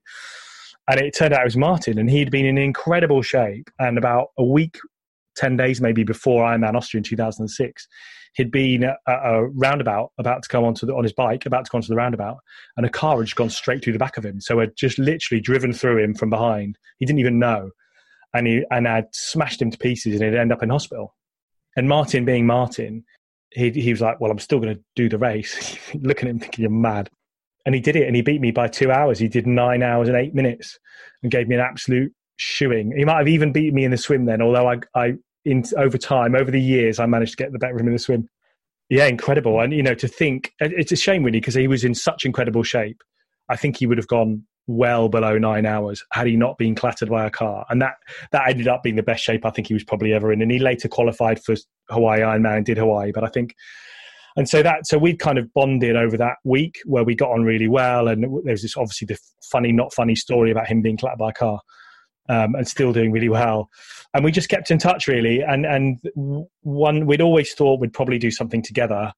Speaker 4: And it turned out it was Martin, and he'd been in incredible shape. And about a week 10 days maybe before Ironman Austria in 2006, he'd been at a roundabout about to come onto the, on his bike, about to go onto the roundabout, and a car had just gone straight through the back of him. So had just literally driven through him from behind. He didn't even know. And he and had smashed him to pieces and he'd end up in hospital. And Martin being Martin, he, he was like, Well, I'm still going to do the race. Looking at him thinking, You're mad. And he did it and he beat me by two hours. He did nine hours and eight minutes and gave me an absolute shoeing. He might have even beaten me in the swim then, although I, I in over time, over the years, I managed to get the better of him in the swim. Yeah, incredible. And you know, to think it's a shame really because he was in such incredible shape. I think he would have gone well below nine hours had he not been clattered by a car. And that that ended up being the best shape I think he was probably ever in. And he later qualified for Hawaii Ironman and did Hawaii. But I think and so that so we kind of bonded over that week where we got on really well and there's this obviously the funny not funny story about him being clattered by a car um, and still doing really well. And we just kept in touch really. And and one we'd always thought we'd probably do something together.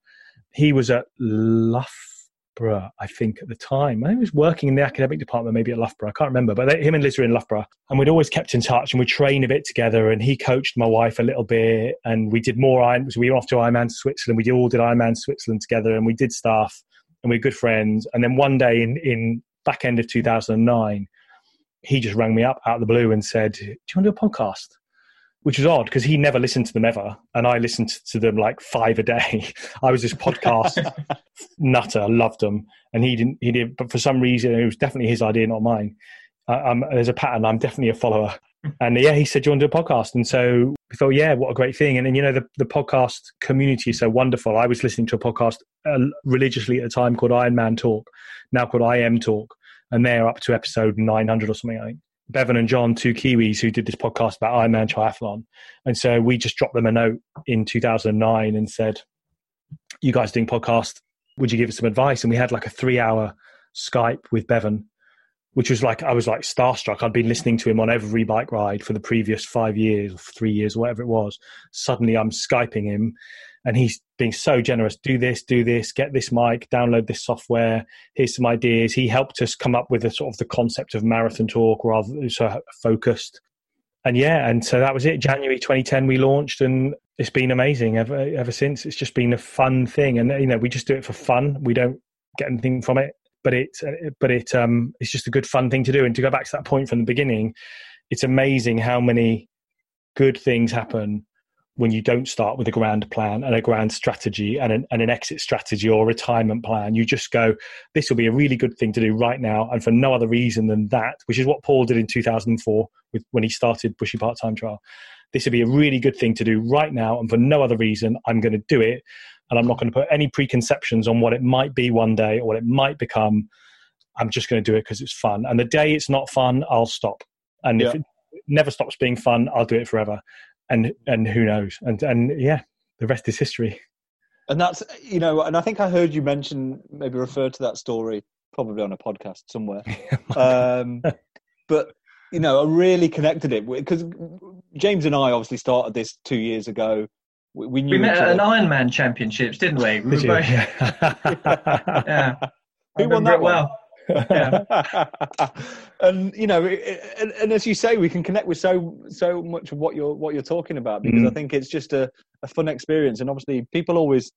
Speaker 4: He was at loughborough i think at the time. I was working in the academic department maybe at loughborough. I can't remember. But they, him and liz were in loughborough. And we'd always kept in touch and we'd train a bit together. And he coached my wife a little bit. And we did more iron so we were off to ironman switzerland. We all did ironman switzerland together and we did stuff. And we are good friends. And then one day in in back end of 2009 he just rang me up out of the blue and said, "Do you want to do a podcast?" Which was odd because he never listened to them ever, and I listened to them like five a day. I was this podcast nutter, I loved them, and he didn't. He did, but for some reason, it was definitely his idea, not mine. Uh, there's a pattern. I'm definitely a follower, and yeah, he said, "Do you want to do a podcast?" And so we thought, "Yeah, what a great thing!" And then you know, the the podcast community is so wonderful. I was listening to a podcast uh, religiously at the time called Iron Man Talk, now called IM Talk and they're up to episode 900 or something, I think. Bevan and John, two Kiwis who did this podcast about Ironman Triathlon. And so we just dropped them a note in 2009 and said, You guys doing podcast? Would you give us some advice? And we had like a three hour Skype with Bevan which was like I was like starstruck. I'd been listening to him on every bike ride for the previous five years, or three years, or whatever it was. Suddenly, I'm skyping him, and he's being so generous. Do this, do this, get this mic, download this software. Here's some ideas. He helped us come up with a sort of the concept of marathon talk, rather so focused. And yeah, and so that was it. January 2010, we launched, and it's been amazing ever ever since. It's just been a fun thing, and you know, we just do it for fun. We don't get anything from it but it but it um it's just a good fun thing to do and to go back to that point from the beginning it's amazing how many good things happen when you don't start with a grand plan and a grand strategy and an, and an exit strategy or retirement plan you just go this will be a really good thing to do right now and for no other reason than that which is what paul did in 2004 with when he started Bushy Park time trial this would be a really good thing to do right now and for no other reason i'm going to do it and I'm not going to put any preconceptions on what it might be one day or what it might become. I'm just going to do it because it's fun. And the day it's not fun, I'll stop. And yeah. if it never stops being fun, I'll do it forever. And and who knows? And and yeah, the rest is history.
Speaker 7: And that's you know, and I think I heard you mention maybe refer to that story probably on a podcast somewhere. um, but you know, I really connected it because James and I obviously started this two years ago we, we,
Speaker 8: we met at an Ironman Championships, didn't we? we
Speaker 4: Did both, yeah.
Speaker 7: Who won that well? Yeah. and you know, and, and, as you say, we can connect with so so much of what you're what you're talking about because mm. I think it's just a, a fun experience. And obviously, people always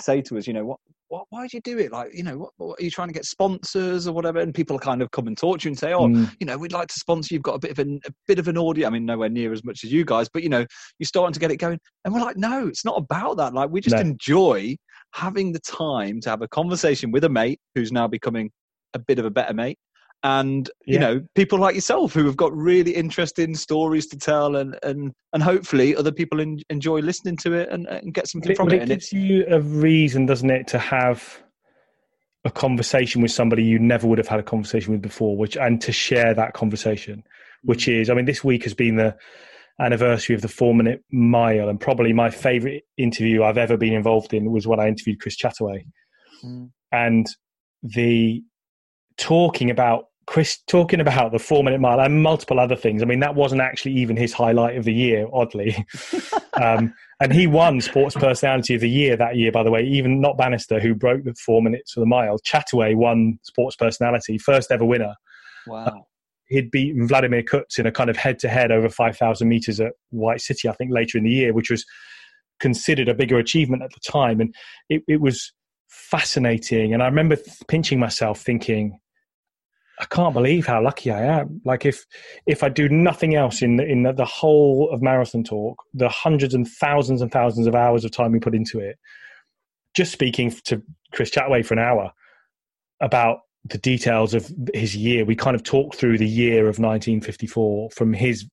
Speaker 7: say to us, you know, what, what why do you do it? Like, you know, what, what, are you trying to get sponsors or whatever? And people kind of come and talk to you and say, oh, mm. you know, we'd like to sponsor. You've got a bit of an, a bit of an audience. I mean, nowhere near as much as you guys, but you know, you're starting to get it going. And we're like, no, it's not about that. Like, we just no. enjoy having the time to have a conversation with a mate who's now becoming a bit of a better mate and you yeah. know people like yourself who have got really interesting stories to tell and and and hopefully other people in, enjoy listening to it and, and get something
Speaker 4: it,
Speaker 7: from
Speaker 4: it,
Speaker 7: it,
Speaker 4: gives you a reason doesn't it to have a conversation with somebody you never would have had a conversation with before which and to share that conversation which mm. is i mean this week has been the anniversary of the four minute mile and probably my favorite interview i've ever been involved in was when i interviewed chris chataway mm. and the talking about Chris talking about the four minute mile and multiple other things. I mean, that wasn't actually even his highlight of the year, oddly. um, and he won Sports Personality of the Year that year, by the way. Even not Bannister, who broke the four minutes for the mile. Chataway won Sports Personality, first ever winner.
Speaker 7: Wow. Uh,
Speaker 4: he'd beaten Vladimir Kutz in a kind of head to head over 5,000 meters at White City, I think, later in the year, which was considered a bigger achievement at the time. And it, it was fascinating. And I remember pinching myself thinking, I can't believe how lucky I am. Like if if I do nothing else in the, in the, the, whole of marathon talk, the hundreds and thousands and thousands of hours of time we put into it, just speaking to Chris Chataway for an hour about the details of his year, we kind of talked through the year of 1954 from his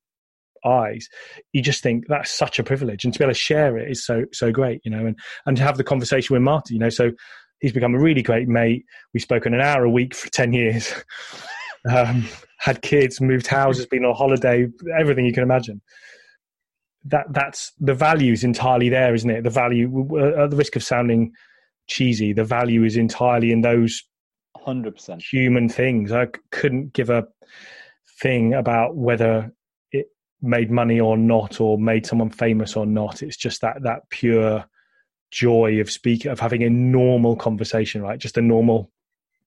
Speaker 4: eyes. You just think that's such a privilege, and to be able to share it is so so great, you know, and and to have the conversation with Marty, you know, so he's become a really great mate. We've spoken an hour a week for 10 years. um, had kids, moved houses, been on holiday, everything you can imagine. That that's the value is entirely there, isn't it? The value, uh, at the risk of sounding cheesy, the value is entirely in those
Speaker 7: hundred percent
Speaker 4: human things. I couldn't give a thing about whether it made money or not, or made someone famous or not. It's just that that pure joy of speaking of having a normal conversation right just a normal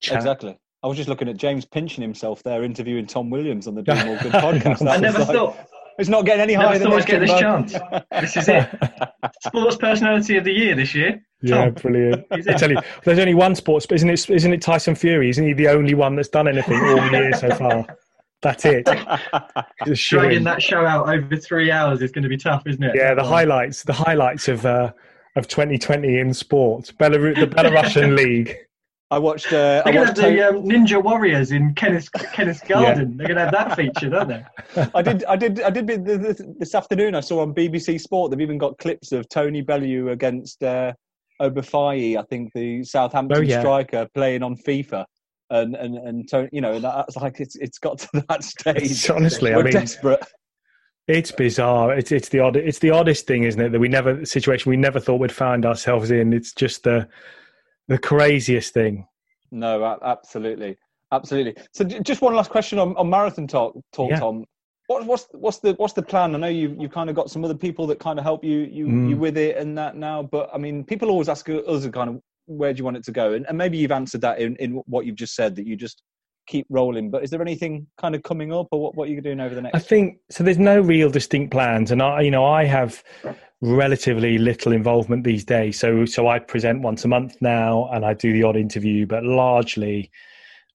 Speaker 4: chat.
Speaker 7: exactly i was just looking at james pinching himself there interviewing tom williams on the do more good podcast
Speaker 8: i never like, thought
Speaker 7: it's not getting any higher than
Speaker 8: this, get this chance this is it sports personality of the year this year
Speaker 4: yeah, Tom. brilliant. I tell you, there's only one sports, but isn't it? Isn't it Tyson Fury? Isn't he the only one that's done anything all year so far? That's it.
Speaker 8: Dragging that show out over three hours is going to be tough, isn't it?
Speaker 4: Yeah, the highlights, the highlights of uh, of 2020 in sport, Belarus, the Belarusian League.
Speaker 7: I watched. Uh,
Speaker 8: They're going to have the um, Ninja Warriors in Kenneth Kenneth Garden. Yeah. They're going to have that feature, don't they?
Speaker 7: I did. I did. I did. This afternoon, I saw on BBC Sport. They've even got clips of Tony Bellew against uh, Obafemi, I think the Southampton oh, yeah. striker, playing on FIFA. And and and Tony, you know, that's like it's it's got to that stage.
Speaker 4: It's, honestly,
Speaker 7: We're
Speaker 4: I mean,
Speaker 7: desperate.
Speaker 4: It's bizarre. It's it's the odd. It's the oddest thing, isn't it? That we never situation we never thought we'd find ourselves in. It's just the the craziest thing.
Speaker 7: No, absolutely. Absolutely. So just one last question on, on marathon talk, talk
Speaker 4: Yeah.
Speaker 7: Tom. What, what's what's the what's the plan? I know you you kind of got some other people that kind of help you you
Speaker 4: Mm.
Speaker 7: you with it and that now, but I mean, people always ask us kind of where do you want it to go, and, and maybe you've answered that in, in what you've just said that you just keep rolling. But is there anything kind of coming up, or what what you're doing over the next?
Speaker 4: I think so. There's no real distinct plans, and I, you know, I have relatively little involvement these days. So, so I present once a month now, and I do the odd interview, but largely,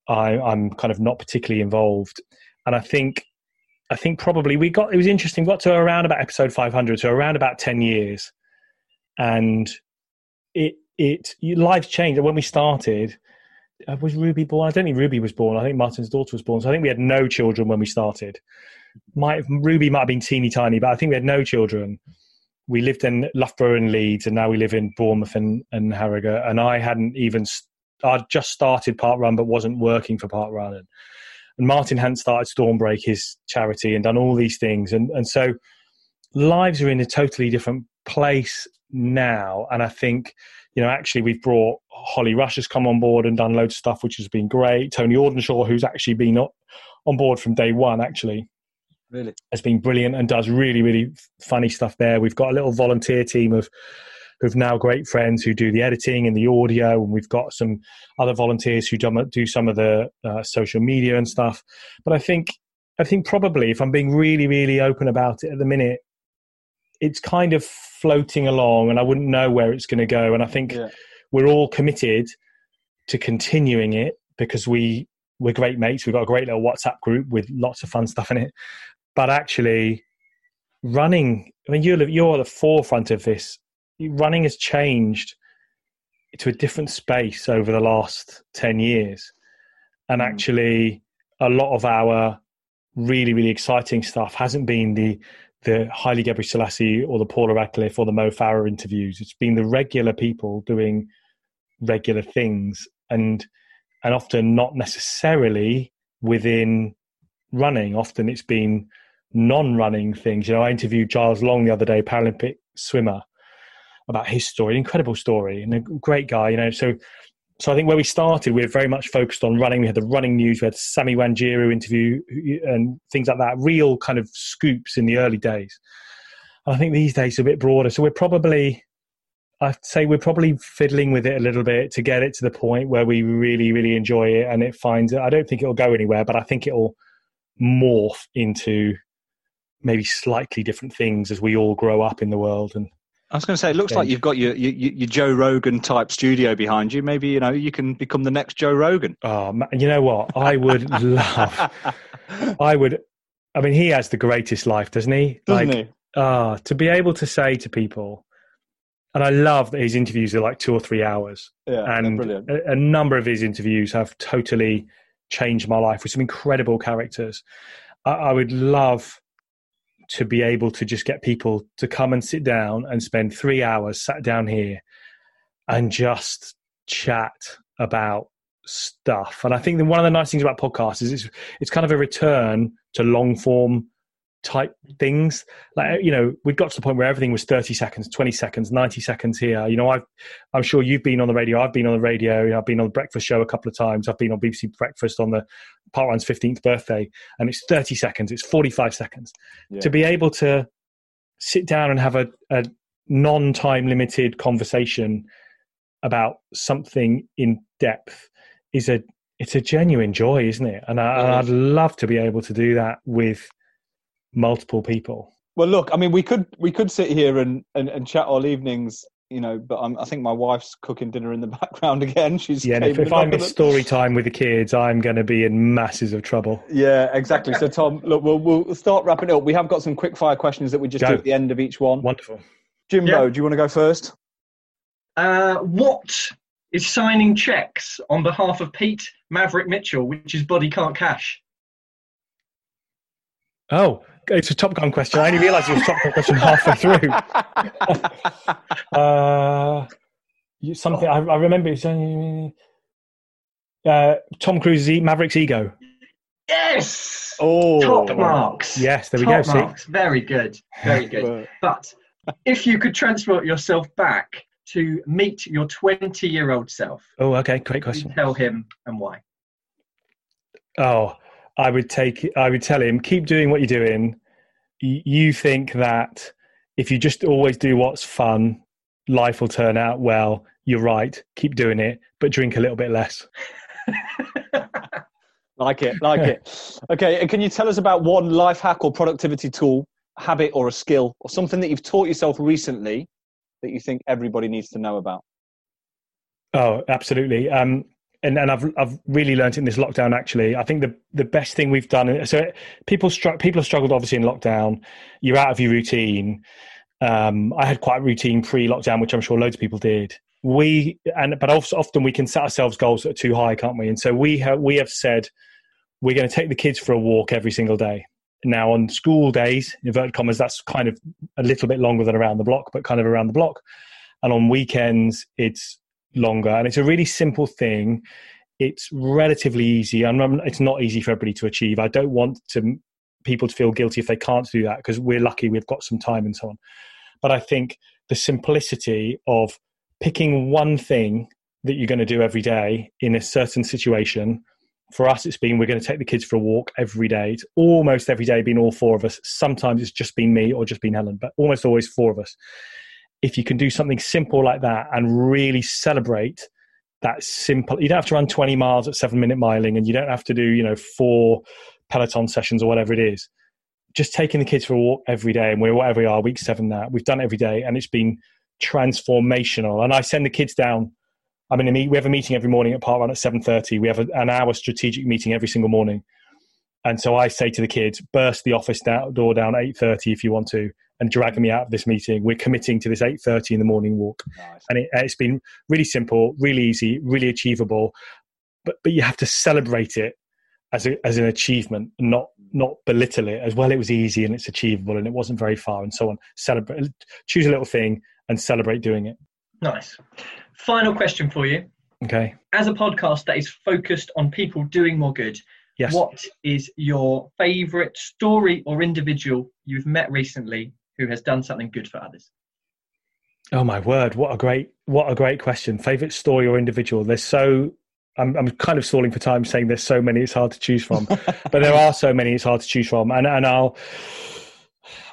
Speaker 4: I, I'm kind of not particularly involved. And I think, I think probably we got. It was interesting. We got to around about episode 500, so around about 10 years, and it it life's changed. When we started, Uh, was Ruby born? I don't think Ruby was born. I think Martin's daughter was born. So I think we had no children when we started. Might Ruby might have been teeny tiny, but I think we had no children. We lived in Loughborough and Leeds, and now we live in Bournemouth and, and Harrogate. And I hadn't even, I'd just started Parkrun, but wasn't working for Parkrun. And, and Martin hadn't started Stormbreak, his charity, and done all these things. And and so lives are in a totally different place now. And I think you know, actually, we've brought Holly Rush has come on board and done loads of stuff, which has been great. Tony Audenshaw, who's actually been on board from day one, actually
Speaker 7: Really?
Speaker 4: has been brilliant and does really, really funny stuff there. We've got a little volunteer team of who've now great friends who do the editing and the audio, and we've got some other volunteers who do, do some of the uh, social media and stuff. But I think, I think probably if I'm being really, really open about it at the minute, it's kind of floating along, and I wouldn't know where it's going to go. And I think
Speaker 7: Yeah.
Speaker 4: we're all committed to continuing it because we we're great mates. We've got a great little WhatsApp group with lots of fun stuff in it. But actually, running. I mean, you're you're at the forefront of this. Running has changed to a different space over the last ten years, and
Speaker 7: Mm.
Speaker 4: actually, a lot of our really really exciting stuff hasn't been the the Haile Gebrselassie or the Paula Radcliffe or the Mo Farah interviews. It's been the regular people doing regular things and and often not necessarily within running. Often it's been non-running things. You know, I interviewed Giles Long the other day, Paralympic swimmer, about his story, incredible story, and a great guy. You know, so so I think where we started, we were very much focused on running. We had the running news, we had Sammy Wanjiru interview and things like that, real kind of scoops in the early days. I think these days are a bit broader. So we're probably, I'd say we're probably fiddling with it a little bit to get it to the point where we really, really enjoy it and it finds, it. I don't think it'll go anywhere, but I think it'll morph into maybe slightly different things as we all grow up in the world. And
Speaker 7: I was going to say, it looks like you've got your, your your Joe Rogan type studio behind you. Maybe you know you can become the next Joe Rogan.
Speaker 4: oh, you know what? I would love, I would, I mean, he has the greatest life, doesn't he?
Speaker 7: Doesn't
Speaker 4: like,
Speaker 7: he?
Speaker 4: Ah, to be able to say to people, and I love that his interviews are like two or three hours,
Speaker 7: Yeah,
Speaker 4: and a, a number of his interviews have totally changed my life with some incredible characters. I, I would love to be able to just get people to come and sit down and spend three hours sat down here and just chat about stuff. And I think that one of the nice things about podcasts is it's it's kind of a return to long form type things. Like you know, we've got to the point where everything was thirty seconds, twenty seconds, ninety seconds here. You know, I've I'm sure you've been on the radio. I've been on the radio. I've been on the breakfast show a couple of times. I've been on BBC Breakfast on the Parkrun's fifteenth birthday, and it's thirty seconds. It's forty five seconds.
Speaker 7: Yeah.
Speaker 4: To be able to sit down and have a, a non time limited conversation about something in depth is a it's a genuine joy, isn't it? And, I, I'd love to be able to do that with multiple people.
Speaker 7: Well, look, I mean, we could we could sit here and, and, and chat all evenings, you know. But I'm, I think my wife's cooking dinner in the background again. She's
Speaker 4: Yeah, and if, if I miss
Speaker 7: at-
Speaker 4: story time with the kids, I'm going to be in masses of trouble.
Speaker 7: Yeah, exactly. So, Tom, look, we'll we'll start wrapping up. We have got some quick fire questions that we just
Speaker 4: Go.
Speaker 7: do at the end of each one.
Speaker 4: Wonderful.
Speaker 7: Jimbo,
Speaker 8: Yeah.
Speaker 7: do you want to go first?
Speaker 8: Uh, what is signing checks on behalf of Pete Maverick Mitchell, which is body can't cash?
Speaker 4: Oh, it's a Top Gun question. I only realised it was a Top Gun question halfway through. Uh, you, something I, I remember. It's only, uh, Tom Cruise's e- Maverick's ego.
Speaker 8: Yes.
Speaker 7: Oh,
Speaker 8: Top marks.
Speaker 4: Yes, there we
Speaker 8: Top
Speaker 4: go. See?
Speaker 8: marks. Very good. Very good. But if you could transport yourself back to meet your 20 year old self,
Speaker 4: Oh, okay. Great question.
Speaker 8: tell him and why.
Speaker 4: Oh, I would take. I would tell him, keep doing what you're doing. You think that if you just always do what's fun, life will turn out well. You're right. Keep doing it, but drink a little bit less.
Speaker 7: Like it, like it. Okay, and can you tell us about one life hack or productivity tool, habit or a skill, or something that you've taught yourself recently that you think everybody needs to know about?
Speaker 4: Oh, absolutely. Um, and and I've I've really learned in this lockdown. Actually, I think the the best thing we've done. So people str- people have struggled obviously in lockdown. You're out of your routine. Um, I had quite a routine pre-lockdown, which I'm sure loads of people did. We and but also often we can set ourselves goals that are too high, can't we? And so we have we have said we're going to take the kids for a walk every single day. Now on school days, inverted commas, that's kind of a little bit longer than around the block, but kind of around the block. And on weekends, it's longer, and it's a really simple thing. It's relatively easy. I'm- it's not easy for everybody to achieve. I don't want to people to feel guilty if they can't do that because we're lucky we've got some time and so on. But I think the simplicity of picking one thing that you're going to do every day in a certain situation. For us, it's been we're going to take the kids for a walk every day. It's almost every day been all four of us. Sometimes it's just been me or just been Helen, but almost always four of us. If you can do something simple like that and really celebrate that simple, you don't have to run 20 miles at seven minute miling and you don't have to do, you know, four Peloton sessions or whatever it is. Just taking the kids for a walk every day, and we're whatever we are, week seven now. We've done it every day, and it's been transformational. And I send the kids down. I mean, we have a meeting every morning at Parkrun at seven thirty. We have an hour strategic meeting every single morning, and so I say to the kids, burst the office door down eight thirty if you want to, and drag me out of this meeting. We're committing to this eight thirty in the morning walk,
Speaker 7: Nice.
Speaker 4: and it, it's been really simple, really easy, really achievable. But but you have to celebrate it as a, as an achievement, not not belittle it as well. It was easy and it's achievable, and it wasn't very far, and so on. Celebrate, choose a little thing and celebrate doing it.
Speaker 8: Nice. Final question for you.
Speaker 4: Okay.
Speaker 8: As a podcast that is focused on people doing more good,
Speaker 4: Yes.
Speaker 8: what is your favourite story or individual you've met recently who has done something good for others?
Speaker 4: Oh my word! What a great what a great question. Favorite story or individual? There's so. I'm, I'm kind of stalling for time saying there's so many it's hard to choose from, but there are so many it's hard to choose from, and and I'll.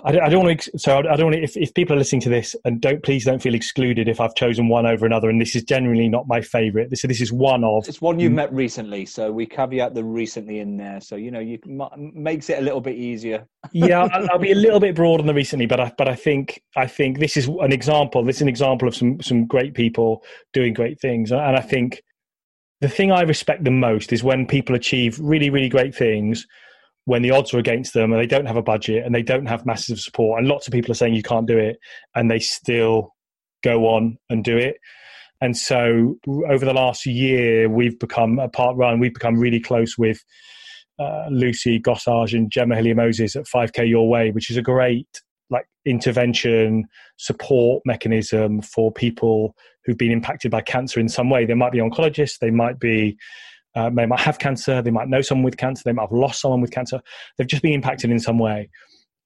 Speaker 4: I don't, I don't want to. So I don't want to. If, if people are listening to this and don't please don't feel excluded if I've chosen one over another, and this is generally not my favourite. This this is one of.
Speaker 7: It's one you've met recently, so we caveat the recently in there. So you know, you makes it a little bit easier.
Speaker 4: yeah, I'll, I'll be a little bit broad on the recently, but I but I think I think this is an example. This is an example of some some great people doing great things, and I mm. think the thing I respect the most is when people achieve really really great things when the odds are against them and they don't have a budget and they don't have massive support and lots of people are saying you can't do it and they still go on and do it and so over the last year we've become a parkrun we've become really close with uh, Lucy Gossage and Gemma Hillier Moses at 5K Your Way, which is a great like intervention support mechanism for people who've been impacted by cancer in some way. They might be oncologists, they might be uh, they might have cancer, they might know someone with cancer, they might have lost someone with cancer. They've just been impacted in some way.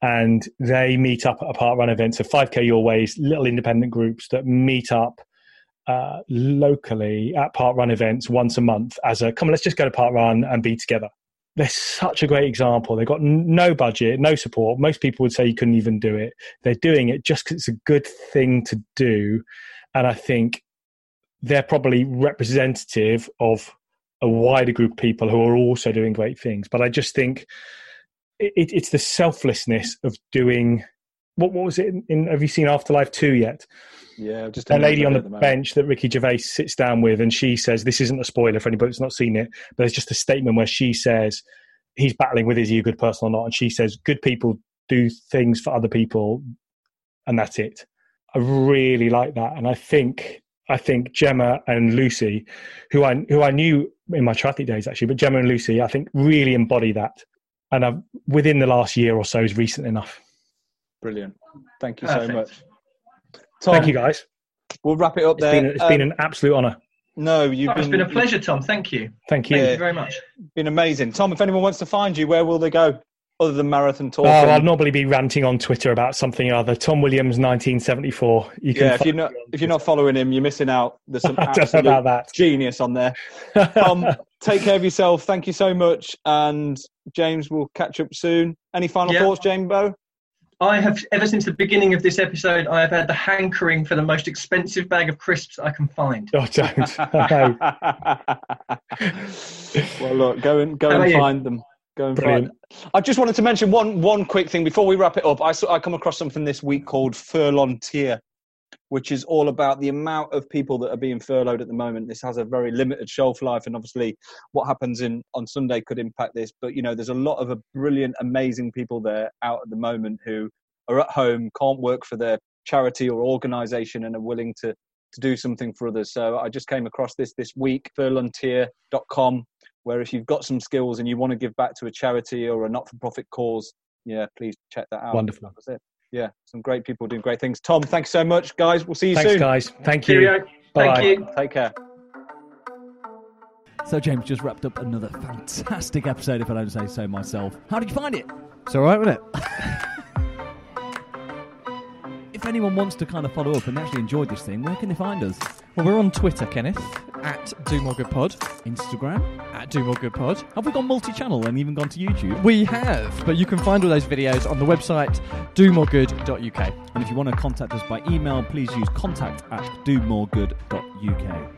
Speaker 4: And they meet up at a parkrun event. So 5K Your Ways, little independent groups that meet up uh, locally at parkrun events once a month as a come on, let's just go to parkrun and be together they're such a great example. They've got no budget, no support. Most people would say you couldn't even do it. They're doing it just because it's a good thing to do. And I think they're probably representative of a wider group of people who are also doing great things. But I just think it, it's the selflessness of doing. What, what was it? In, in, have you seen Afterlife 2 yet?
Speaker 7: Yeah, just
Speaker 4: a lady on the, bench that Ricky Gervais sits down with, and she says, "This isn't a spoiler for anybody that's not seen it, but it's just a statement where she says he's battling with is he a good person or not, and she says good people do things for other people, and that's it." I really like that, and I think I think Gemma and Lucy, who I who I knew in my triathlete days actually, but Gemma and Lucy, I think really embody that, and I've, within the last year or so is recent enough.
Speaker 7: Brilliant. Thank you
Speaker 8: Perfect.
Speaker 7: so much. Tom,
Speaker 4: Thank you guys.
Speaker 7: We'll wrap it up
Speaker 4: It's
Speaker 7: there.
Speaker 4: been it's
Speaker 7: Um,
Speaker 4: been an absolute honour.
Speaker 7: no, you've
Speaker 8: Oh,
Speaker 7: been,
Speaker 8: it's been a pleasure, Tom. Thank you.
Speaker 4: Thank you.
Speaker 8: Thank you very much.
Speaker 7: been amazing. Tom, if anyone wants to find you, where will they go other than marathon talk?
Speaker 4: Oh, I'll normally be ranting on Twitter about something or other. Tom Williams, 1974. You can
Speaker 7: yeah, if you're not if you're not following him, you're missing out. There's some
Speaker 4: Twitter. I don't know
Speaker 7: absolute
Speaker 4: about that.
Speaker 7: genius on there. Tom, take care of yourself. Thank you so much. And James, we'll catch up soon. Any final
Speaker 8: Yeah.
Speaker 7: thoughts, Jambo?
Speaker 8: I have, ever since the beginning of this episode, I have had the hankering for the most expensive bag of crisps I can find.
Speaker 4: Oh, don't.
Speaker 7: Well, look, go and go
Speaker 8: How
Speaker 7: and
Speaker 8: about you?
Speaker 7: find them. Go and
Speaker 4: Brilliant.
Speaker 7: find. I just wanted to mention one one quick thing before we wrap it up. I saw, I come across something this week called Furlontier, which is all about the amount of people that are being furloughed at the moment. This has a very limited shelf life, and obviously, what happens in on Sunday could impact this. But you know, there's a lot of a brilliant, amazing people there out at the moment who are at home, can't work for their charity or organisation, and are willing to to do something for others. So I just came across this this week, furlontier.com, where if you've got some skills and you want to give back to a charity or a not-for-profit cause, yeah, please check that out.
Speaker 4: Wonderful.
Speaker 7: That was it. Yeah, some great people doing great things. Tom, thanks so much, guys. We'll see you
Speaker 4: Thanks,
Speaker 7: soon.
Speaker 4: guys. Thank you.
Speaker 8: Cheerio.
Speaker 4: Bye-bye.
Speaker 8: Thank you.
Speaker 7: Take care.
Speaker 9: So James just wrapped up another fantastic episode, if I don't say so myself. How did you find it?
Speaker 1: It's all right, wasn't it?
Speaker 9: If anyone wants to kind of follow up and actually enjoyed this thing, where can they find us?
Speaker 1: Well, we're on Twitter, Kenneth, at Do More Good Pod,
Speaker 9: Instagram.
Speaker 1: at Do More Good Pod.
Speaker 9: Have we gone multi-channel and even gone to YouTube?
Speaker 1: We have, but you can find all those videos on the website domoregood.uk.
Speaker 9: And if you want to contact us by email, please use contact at domoregood.uk.